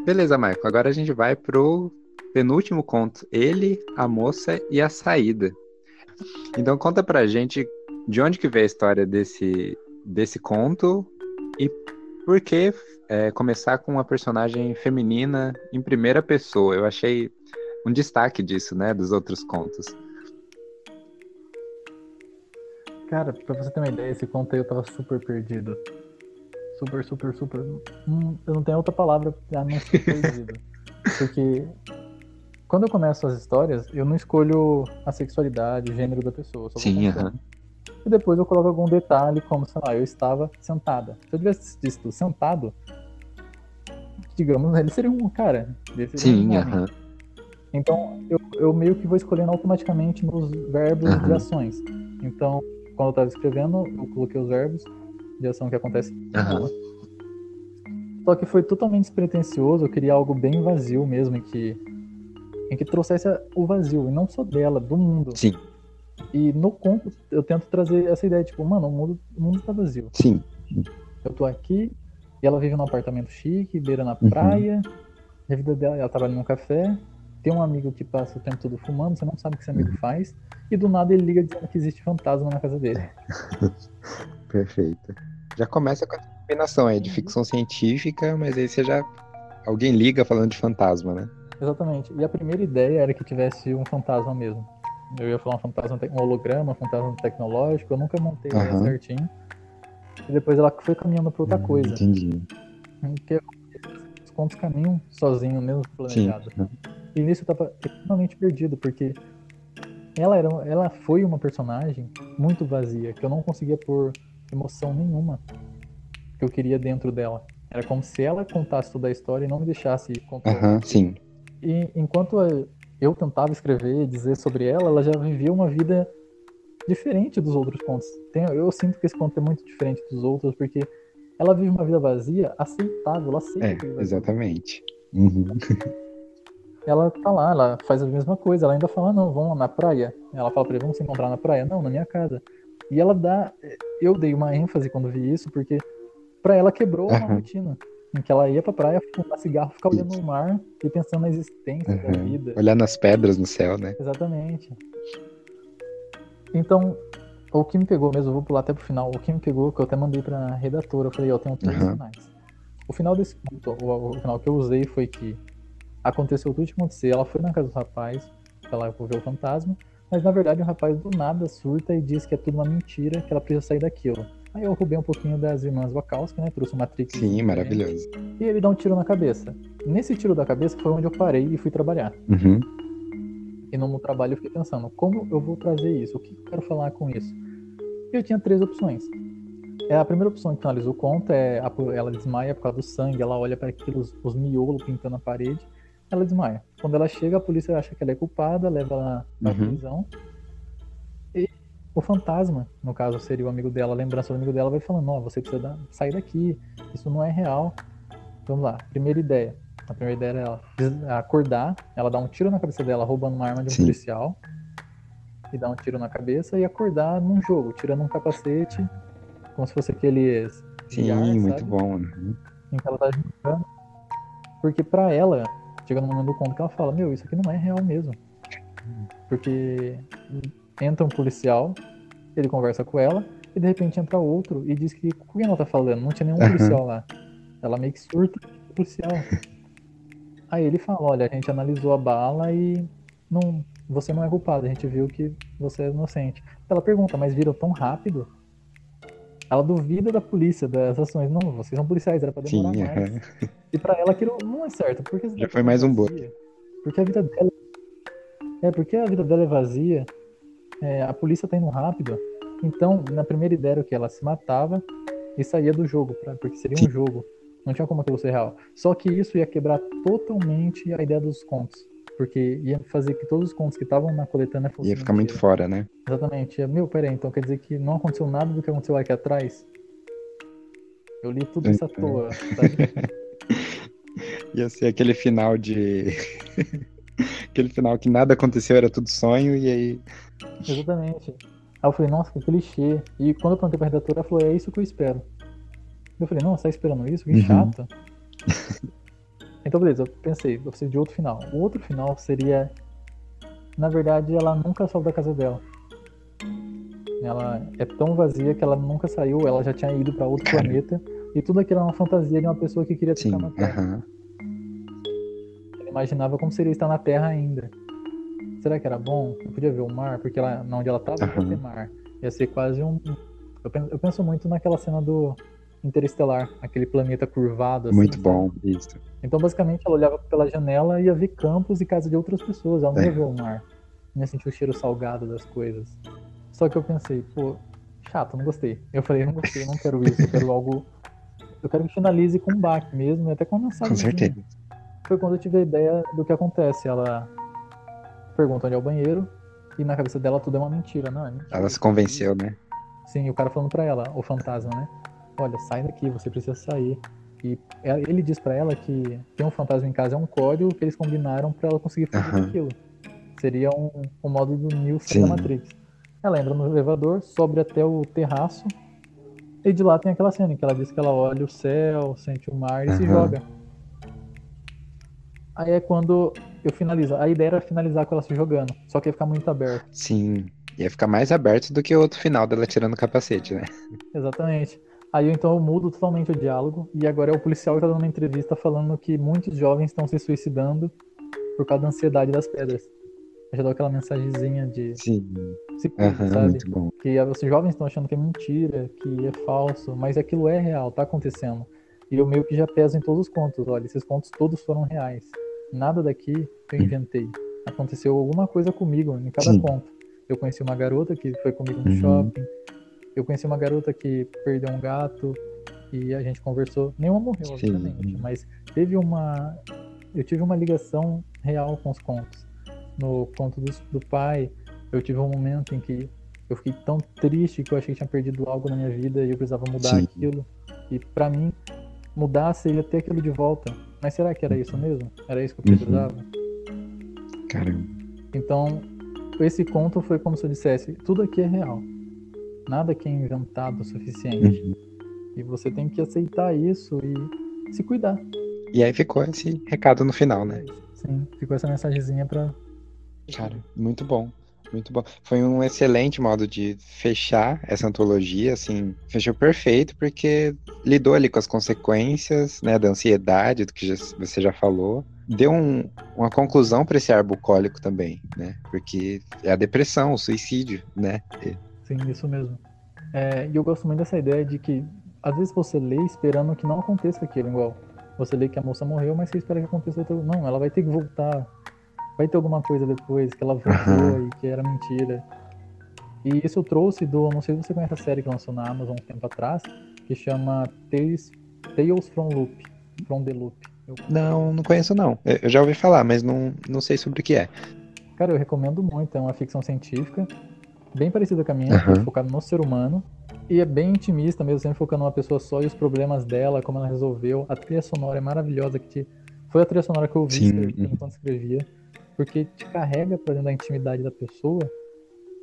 Beleza, Michael. Agora a gente vai pro penúltimo conto. Ele, a moça e a saída. Então conta pra gente de onde que veio a história desse, desse conto e por que é, começar com uma personagem feminina em primeira pessoa? Eu achei um destaque disso, né, dos outros contos. Cara, pra você ter uma ideia, esse conto aí eu tava super perdido. Super, super, super. Hum, eu não tenho outra palavra pra não ser perdido. Porque quando eu começo as histórias, eu não escolho a sexualidade, o gênero da pessoa. Sim, aham. E depois eu coloco algum detalhe, como, sei lá, eu estava sentada. Se eu tivesse visto sentado, digamos, ele seria um cara. Seria Sim, um -huh. Então, eu, eu meio que vou escolhendo automaticamente nos verbos de ações. Então, quando eu estava escrevendo, eu coloquei os verbos de ação que acontece. -huh. Só que foi totalmente despretensioso, eu queria algo bem vazio mesmo, em que, em que trouxesse o vazio, e não só dela, do mundo. Sim. E no conto eu tento trazer essa ideia, tipo, mano, o mundo, o mundo tá vazio. Sim. Eu tô aqui e ela vive num apartamento chique, beira na uhum. praia. Uhum. A vida dela, ela trabalha num café. Tem um amigo que passa o tempo todo fumando, você não sabe o que esse amigo uhum. faz. E do nada ele liga dizendo que existe fantasma na casa dele. Perfeito. Já começa com a combinação aí de uhum. ficção científica, mas aí você já. Alguém liga falando de fantasma, né? Exatamente. E a primeira ideia era que tivesse um fantasma mesmo. Eu ia falar um fantasma, um holograma, um fantasma tecnológico, eu nunca montei uhum. certinho. E depois ela foi caminhando pra outra hum, coisa. Entendi. Porque os contos caminham sozinho, mesmo planejado. Sim. E nisso eu tava extremamente perdido, porque ela, era, ela foi uma personagem muito vazia, que eu não conseguia pôr emoção nenhuma que eu queria dentro dela. Era como se ela contasse toda a história e não me deixasse contar. Aham, uhum, sim. E enquanto eu tentava escrever, dizer sobre ela, ela já vivia uma vida diferente dos outros contos. Tem, eu sinto que esse conto é muito diferente dos outros, porque ela vive uma vida vazia aceitável, ela aceita. É, exatamente. Uhum. Ela tá lá, ela faz a mesma coisa, ela ainda fala, não, vamos lá na praia. Ela fala pra ele, vamos se encontrar na praia? Não, na minha casa. E ela dá. Eu dei uma ênfase quando vi isso, porque pra ela quebrou uma uhum. rotina em que ela ia pra praia, fumar cigarro, ficar olhando no mar e pensando na existência uhum. da vida. Olhando as pedras no céu, né? Exatamente. Então, o que me pegou mesmo, eu vou pular até pro final, o que me pegou, que eu até mandei pra redatora, eu falei, ó, tenho três uhum. finais. O final desse ponto, o, o, final que eu usei foi que aconteceu tudo que acontecer, ela foi na casa do rapaz, ela ver o fantasma, mas na verdade o rapaz do nada surta e diz que é tudo uma mentira, que ela precisa sair daquilo. Aí eu roubei um pouquinho das irmãs Wachowski, né? Trouxe o Matrix. Sim, maravilhoso. E ele dá um tiro na cabeça. Nesse tiro da cabeça foi onde eu parei e fui trabalhar. Uhum. E no meu trabalho eu fiquei pensando, como eu vou trazer isso? O que eu quero falar com isso? Eu tinha três opções. É, a primeira opção que o conto é a, ela desmaia por causa do sangue, ela olha para aqueles os miolos pintando a parede, ela desmaia. Quando ela chega, a polícia acha que ela é culpada, leva ela na uhum. prisão. O fantasma, no caso, seria o amigo dela, a lembrança do amigo dela, vai falando: Ó, você precisa dar, sair daqui, isso não é real. Vamos lá, primeira ideia. A primeira ideia era ela acordar, ela dá um tiro na cabeça dela, roubando uma arma de um Sim. policial, e dá um tiro na cabeça e acordar num jogo, tirando um capacete, como se fosse aqueles. Sim, muito sabe? bom. né? em que ela tá jogando. Porque pra ela, chega no momento do conto que ela fala, meu, isso aqui não é real mesmo. Porque entra um policial, ele conversa com ela, e de repente entra outro e diz que com quem ela tá falando? Não tinha nenhum Aham. policial lá. Ela meio que surta o policial. Aí ele fala, olha, a gente analisou a bala e não, você não é culpado, a gente viu que você é inocente. Ela pergunta, mas viram tão rápido? Ela duvida da polícia, das ações. Não, vocês são policiais, era pra Sim, demorar mais. aham. E pra ela aquilo não é certo. Porque Já foi é mais um vazia. Porque a vida dela. É, porque a vida dela é vazia. É, a polícia tá indo rápido. Então, na primeira ideia era o que? Ela se matava e saía do jogo, pra, porque seria um jogo. Não tinha como aquilo ser real. Só que isso ia quebrar totalmente a ideia dos contos. Porque ia fazer que todos os contos que estavam na coletânea fossem. Ia ficar muito fora, né? Exatamente. É, Meu, peraí, então quer dizer que não aconteceu nada do que aconteceu aqui atrás? Eu li tudo isso à Então. toa? Ia ser aquele final de. aquele final que nada aconteceu, era tudo sonho, e aí. Exatamente. Aí eu falei, nossa, que clichê. E quando eu perguntei pra redatora, ela falou, é isso que eu espero. Eu falei, não, você tá esperando isso? Que Uhum. chato. então, beleza, eu pensei, eu preciso de outro final. O outro final seria, na verdade, ela nunca saiu da casa dela. Ela é tão vazia que ela nunca saiu, ela já tinha ido pra outro Cara. planeta. E tudo aquilo era uma fantasia de uma pessoa que queria Sim, ficar na Terra. aham. Ela imaginava como seria estar na Terra ainda. Será que era bom? Eu podia ver o mar, porque lá onde ela estava ia Aham. ter mar. Ia ser quase um. Eu penso, eu penso muito naquela cena do Interestelar, aquele planeta curvado. Assim, Muito sabe? bom, isso. Então, basicamente, ela olhava pela janela e ia ver campos e casa de outras pessoas. Ela não É. ia ver o mar. Ia sentir o cheiro salgado das coisas. Só que eu pensei, pô, chato, não gostei. Eu falei, não gostei, não quero isso, eu quero algo. Eu quero que finalize com um baque mesmo, e até com uma mensagem. Com certeza. Foi quando eu tive a ideia do que acontece. Ela pergunta onde é o banheiro e na cabeça dela tudo é uma mentira, não é mentira. Ela se convenceu, né? Sim, o cara falando pra ela, o fantasma, né? Olha, sai daqui, você precisa sair. E ela- ele diz pra ela que tem um fantasma em casa, é um código que eles combinaram pra ela conseguir fugir Aham. daquilo. Seria um, um modo do Sim. da Matrix. Ela entra no elevador, sobe até o terraço, e de lá tem aquela cena em que ela diz que ela olha o céu, sente o mar e se Aham. joga. Aí é quando eu finalizo. A ideia era finalizar com ela se jogando, só que ia ficar muito aberto. Sim. Ia ficar mais aberto do que o outro final dela tirando o capacete, né? Exatamente. Aí então eu mudo totalmente o diálogo e agora é o policial que tá dando uma entrevista falando que muitos jovens estão se suicidando por causa da ansiedade das pedras. Eu já dou aquela mensagenzinha de Sim. se cuida, Aham, sabe? Que os jovens estão achando que é mentira, que é falso, mas aquilo é real, tá acontecendo. E eu meio que já peso em todos os contos, olha, esses contos todos foram reais. Nada daqui eu inventei. Aconteceu alguma coisa comigo em cada Sim. conto. Eu conheci uma garota que foi comigo no Uhum. shopping. Eu conheci uma garota que perdeu um gato e a gente conversou. Nenhuma morreu, obviamente, mas teve uma. Eu tive uma ligação real com os contos. No conto do, do pai, eu tive um momento em que eu fiquei tão triste que eu achei que tinha perdido algo na minha vida e eu precisava mudar Sim. aquilo. E pra mim, mudar seria ter aquilo de volta. Mas será que era isso mesmo? Era isso que eu Uhum. precisava? Caramba. Então, esse conto foi como se eu dissesse: tudo aqui é real. Nada aqui é inventado o suficiente. Uhum. E você tem que aceitar isso e se cuidar. E aí ficou esse recado no final, né? Sim, ficou essa mensagenzinha pra. Cara, muito bom. Muito bom. Foi um excelente modo de fechar essa antologia, assim, fechou perfeito, porque lidou ali com as consequências, né, da ansiedade, do que já- você já falou. Deu um- uma conclusão para esse ar bucólico também, né? Porque é a depressão, o suicídio, né? Sim, isso mesmo. É, e eu gosto muito dessa ideia de que às vezes você lê esperando que não aconteça aquilo, igual você lê que a moça morreu, mas você espera que aconteça outro. Não, ela vai ter que voltar. Vai ter alguma coisa depois que ela voltou e que era mentira. E isso eu trouxe do. Não sei se você conhece a série que lançou na Amazon um tempo atrás, que chama Tales, Tales from Loop. From the Loop. Eu- Não, não conheço não. Eu já ouvi falar, mas não, não sei sobre o que é. Cara, eu recomendo muito. É uma ficção científica. bem parecida com a minha, Aham. focada no ser humano. E é bem intimista mesmo, sempre focando numa pessoa só e os problemas dela, como ela resolveu. A trilha sonora é maravilhosa, que te... foi a trilha sonora que eu ouvi enquanto escrevia, porque te carrega pra dentro da intimidade da pessoa,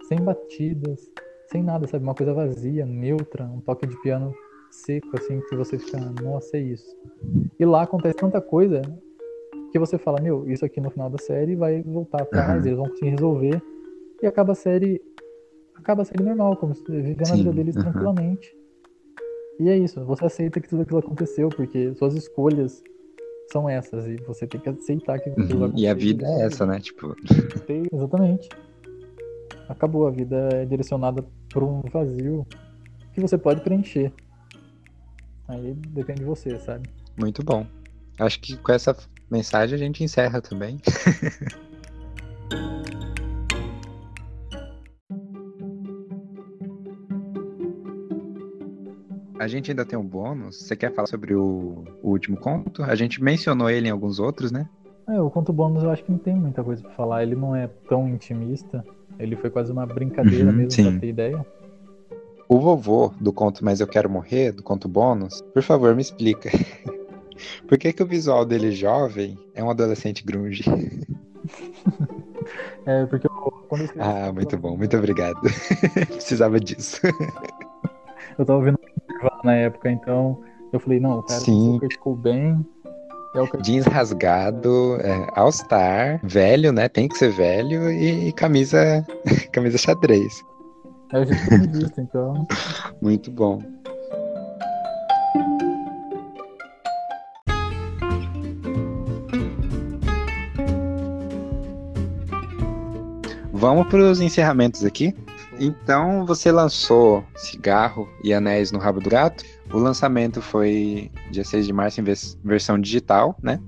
sem batidas, sem nada, sabe? Uma coisa vazia, neutra, um toque de piano seco, assim, que você fica, nossa, é isso. E lá acontece tanta coisa que você fala, meu, isso aqui no final da série vai voltar atrás, Aham. eles vão conseguir resolver. E acaba a série. Acaba a série normal, como se vivendo a vida deles aham. tranquilamente. E é isso, você aceita que tudo aquilo aconteceu, porque suas escolhas são essas, e você tem que aceitar que aquilo Uhum. E a vida é essa, né? Tipo, Exatamente. Acabou, a vida é direcionada por um vazio que você pode preencher. Aí depende de você, sabe? muito bom. Acho que com essa mensagem a gente encerra também. A gente ainda tem um bônus. Você quer falar sobre o, o último conto? A gente mencionou ele em alguns outros, né? É, o conto bônus eu acho que não tem muita coisa pra falar. Ele não é tão intimista. Ele foi quase uma brincadeira Uhum, mesmo, sim. pra ter ideia. O vovô do conto Mas Eu Quero Morrer, do conto bônus, por favor, me explica. Por que, que o visual dele jovem é um adolescente grunge? É, porque eu, quando eu escrevi esse Ah, muito bom, muito obrigado. Precisava disso. Eu tava ouvindo Nirvana na época, então eu falei, não, o cara Sim. Kurt Cobain é o Jeans rasgado, é, All-Star, velho, né? Tem que ser velho e camisa, camisa xadrez. É visto, então. Muito bom. Vamos para os encerramentos aqui. Então, você lançou Cigarro e Anéis no Rabo do Gato. O lançamento foi dia 6 de março em vers- versão digital, né?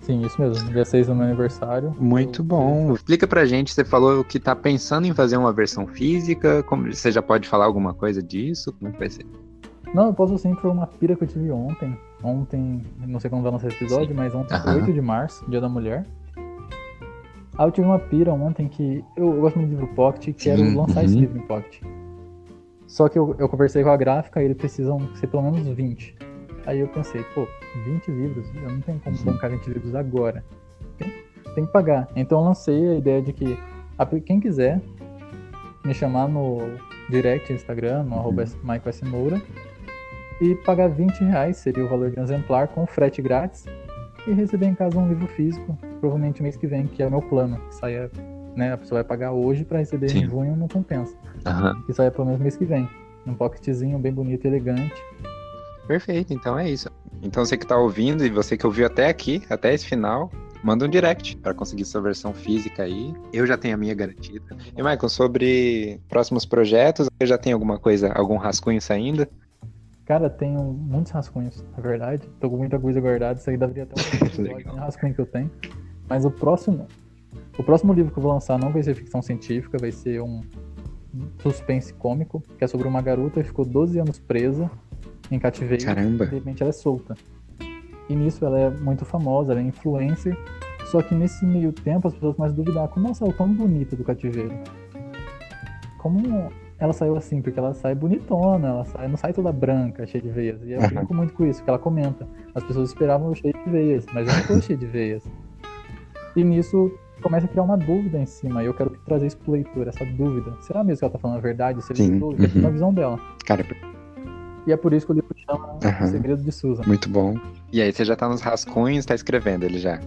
Sim, isso mesmo. Dia 6 do meu aniversário. Muito bom. Explica pra gente, você falou que tá pensando em fazer uma versão física. Como, você já pode falar alguma coisa disso? Como vai ser? Não, eu posso sim, foi uma pira que eu tive ontem. Ontem, não sei quando vai lançar esse episódio, mas ontem, Aham. 8 de março, dia da mulher. Ah, eu tive uma pira ontem que. Eu, eu gosto muito de livro pocket, quero Sim, lançar esse uhum. livro em pocket. Só que eu, eu conversei com a gráfica e eles precisam ser pelo menos 20. Aí eu pensei, pô, 20 livros? Eu não tenho como bancar 20 livros agora. Tem, tem que pagar. Então eu lancei a ideia de que a- quem quiser me chamar no direct Instagram, no Uhum. arroba Michael S. Moura, e pagar 20 reais, seria o valor de um exemplar, com frete grátis, e receber em casa um livro físico, provavelmente mês que vem, que é o meu plano. Que saia, né, a pessoa vai pagar hoje para receber Sim. em junho, não compensa. Aham. Que saia pelo menos mês que vem. Um pocketzinho bem bonito e elegante. Perfeito, então é isso. Então você que tá ouvindo e você que ouviu até aqui, até esse final, manda um direct para conseguir sua versão física aí. Eu já tenho a minha garantida. E Michael, sobre próximos projetos, você já tem alguma coisa, algum rascunho saindo? Cara, tenho muitos rascunhos, na verdade. Tô com muita coisa guardada, isso aí daria até um Legal. nem rascunho que eu tenho. Mas o próximo. O próximo livro que eu vou lançar não vai ser ficção científica, vai ser um suspense cômico, que é sobre uma garota que ficou 12 anos presa em cativeiro. Caramba. E de repente ela é solta. E nisso ela é muito famosa, ela é influencer. Só que nesse meio tempo as pessoas começam a duvidar como ela saiu tão bonita do cativeiro. Como ela saiu assim? Porque ela sai bonitona, ela sai, não sai toda branca, cheia de veias. E eu brinco muito com isso, que ela comenta. As pessoas esperavam eu cheio de veias, mas eu não tô cheio de veias. E nisso começa a criar uma dúvida em cima. E eu quero trazer isso pro leitor, essa dúvida. Será mesmo que ela tá falando a verdade? Se ele Sim, mudou, ele tem uhum. uma visão dela. Cara, E é por isso que o livro chama. O Segredo de Susan. muito bom. E aí, você já tá nos rascunhos, tá escrevendo ele já.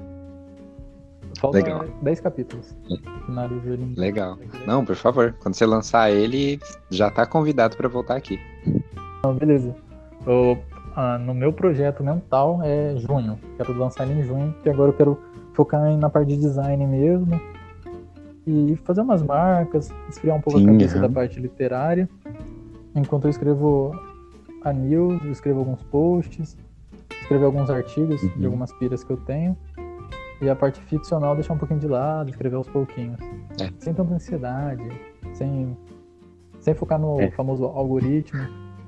Falta Legal. 10 capítulos. Ele. Legal. Não, por favor, quando você lançar ele, já tá convidado para voltar aqui. Não, beleza. Eu, ah, no meu projeto mental é junho. Quero lançar ele em junho, porque agora eu quero focar na parte de design mesmo. E fazer umas marcas, esfriar um pouco Sim, a cabeça aham. da parte literária. Enquanto eu escrevo a news, eu escrevo alguns posts, escrever alguns artigos Uhum. de algumas piras que eu tenho. E a parte ficcional deixar um pouquinho de lado, escrever aos pouquinhos. É. Sem tanta ansiedade, sem, sem focar no É. famoso algoritmo,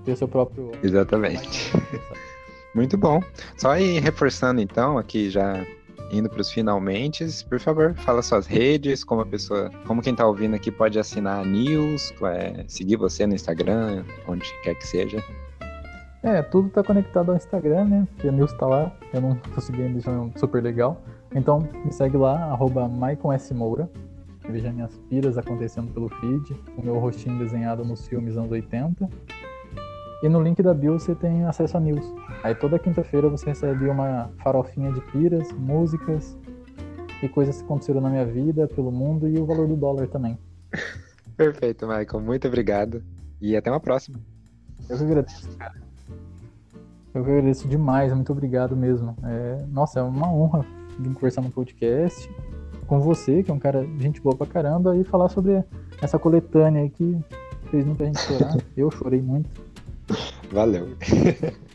ter seu próprio Exatamente. Muito bom. Só ir reforçando então, aqui já indo para os finalmente, por favor, fala suas redes, como a pessoa, como quem está ouvindo aqui pode assinar a news, é, seguir você no Instagram, onde quer que seja. É, tudo está conectado ao Instagram, né? Porque a news está lá, eu não tô seguindo, isso é super legal. Então me segue lá, arroba Moura. Veja minhas piras acontecendo pelo feed, o meu rostinho desenhado nos filmes anos 80. E no link da bio você tem acesso a news. Aí toda quinta-feira você recebe uma farofinha de piras, músicas e coisas que aconteceram na minha vida, pelo mundo e o valor do dólar também. Perfeito, Michael. Muito obrigado. E até uma próxima. Eu que agradeço, cara. Eu que agradeço demais, muito obrigado mesmo. É, nossa, é uma honra vir conversar no podcast com você, que é um cara gente boa pra caramba, e falar sobre essa coletânea aí que fez muita gente chorar. Eu chorei muito. Valeu.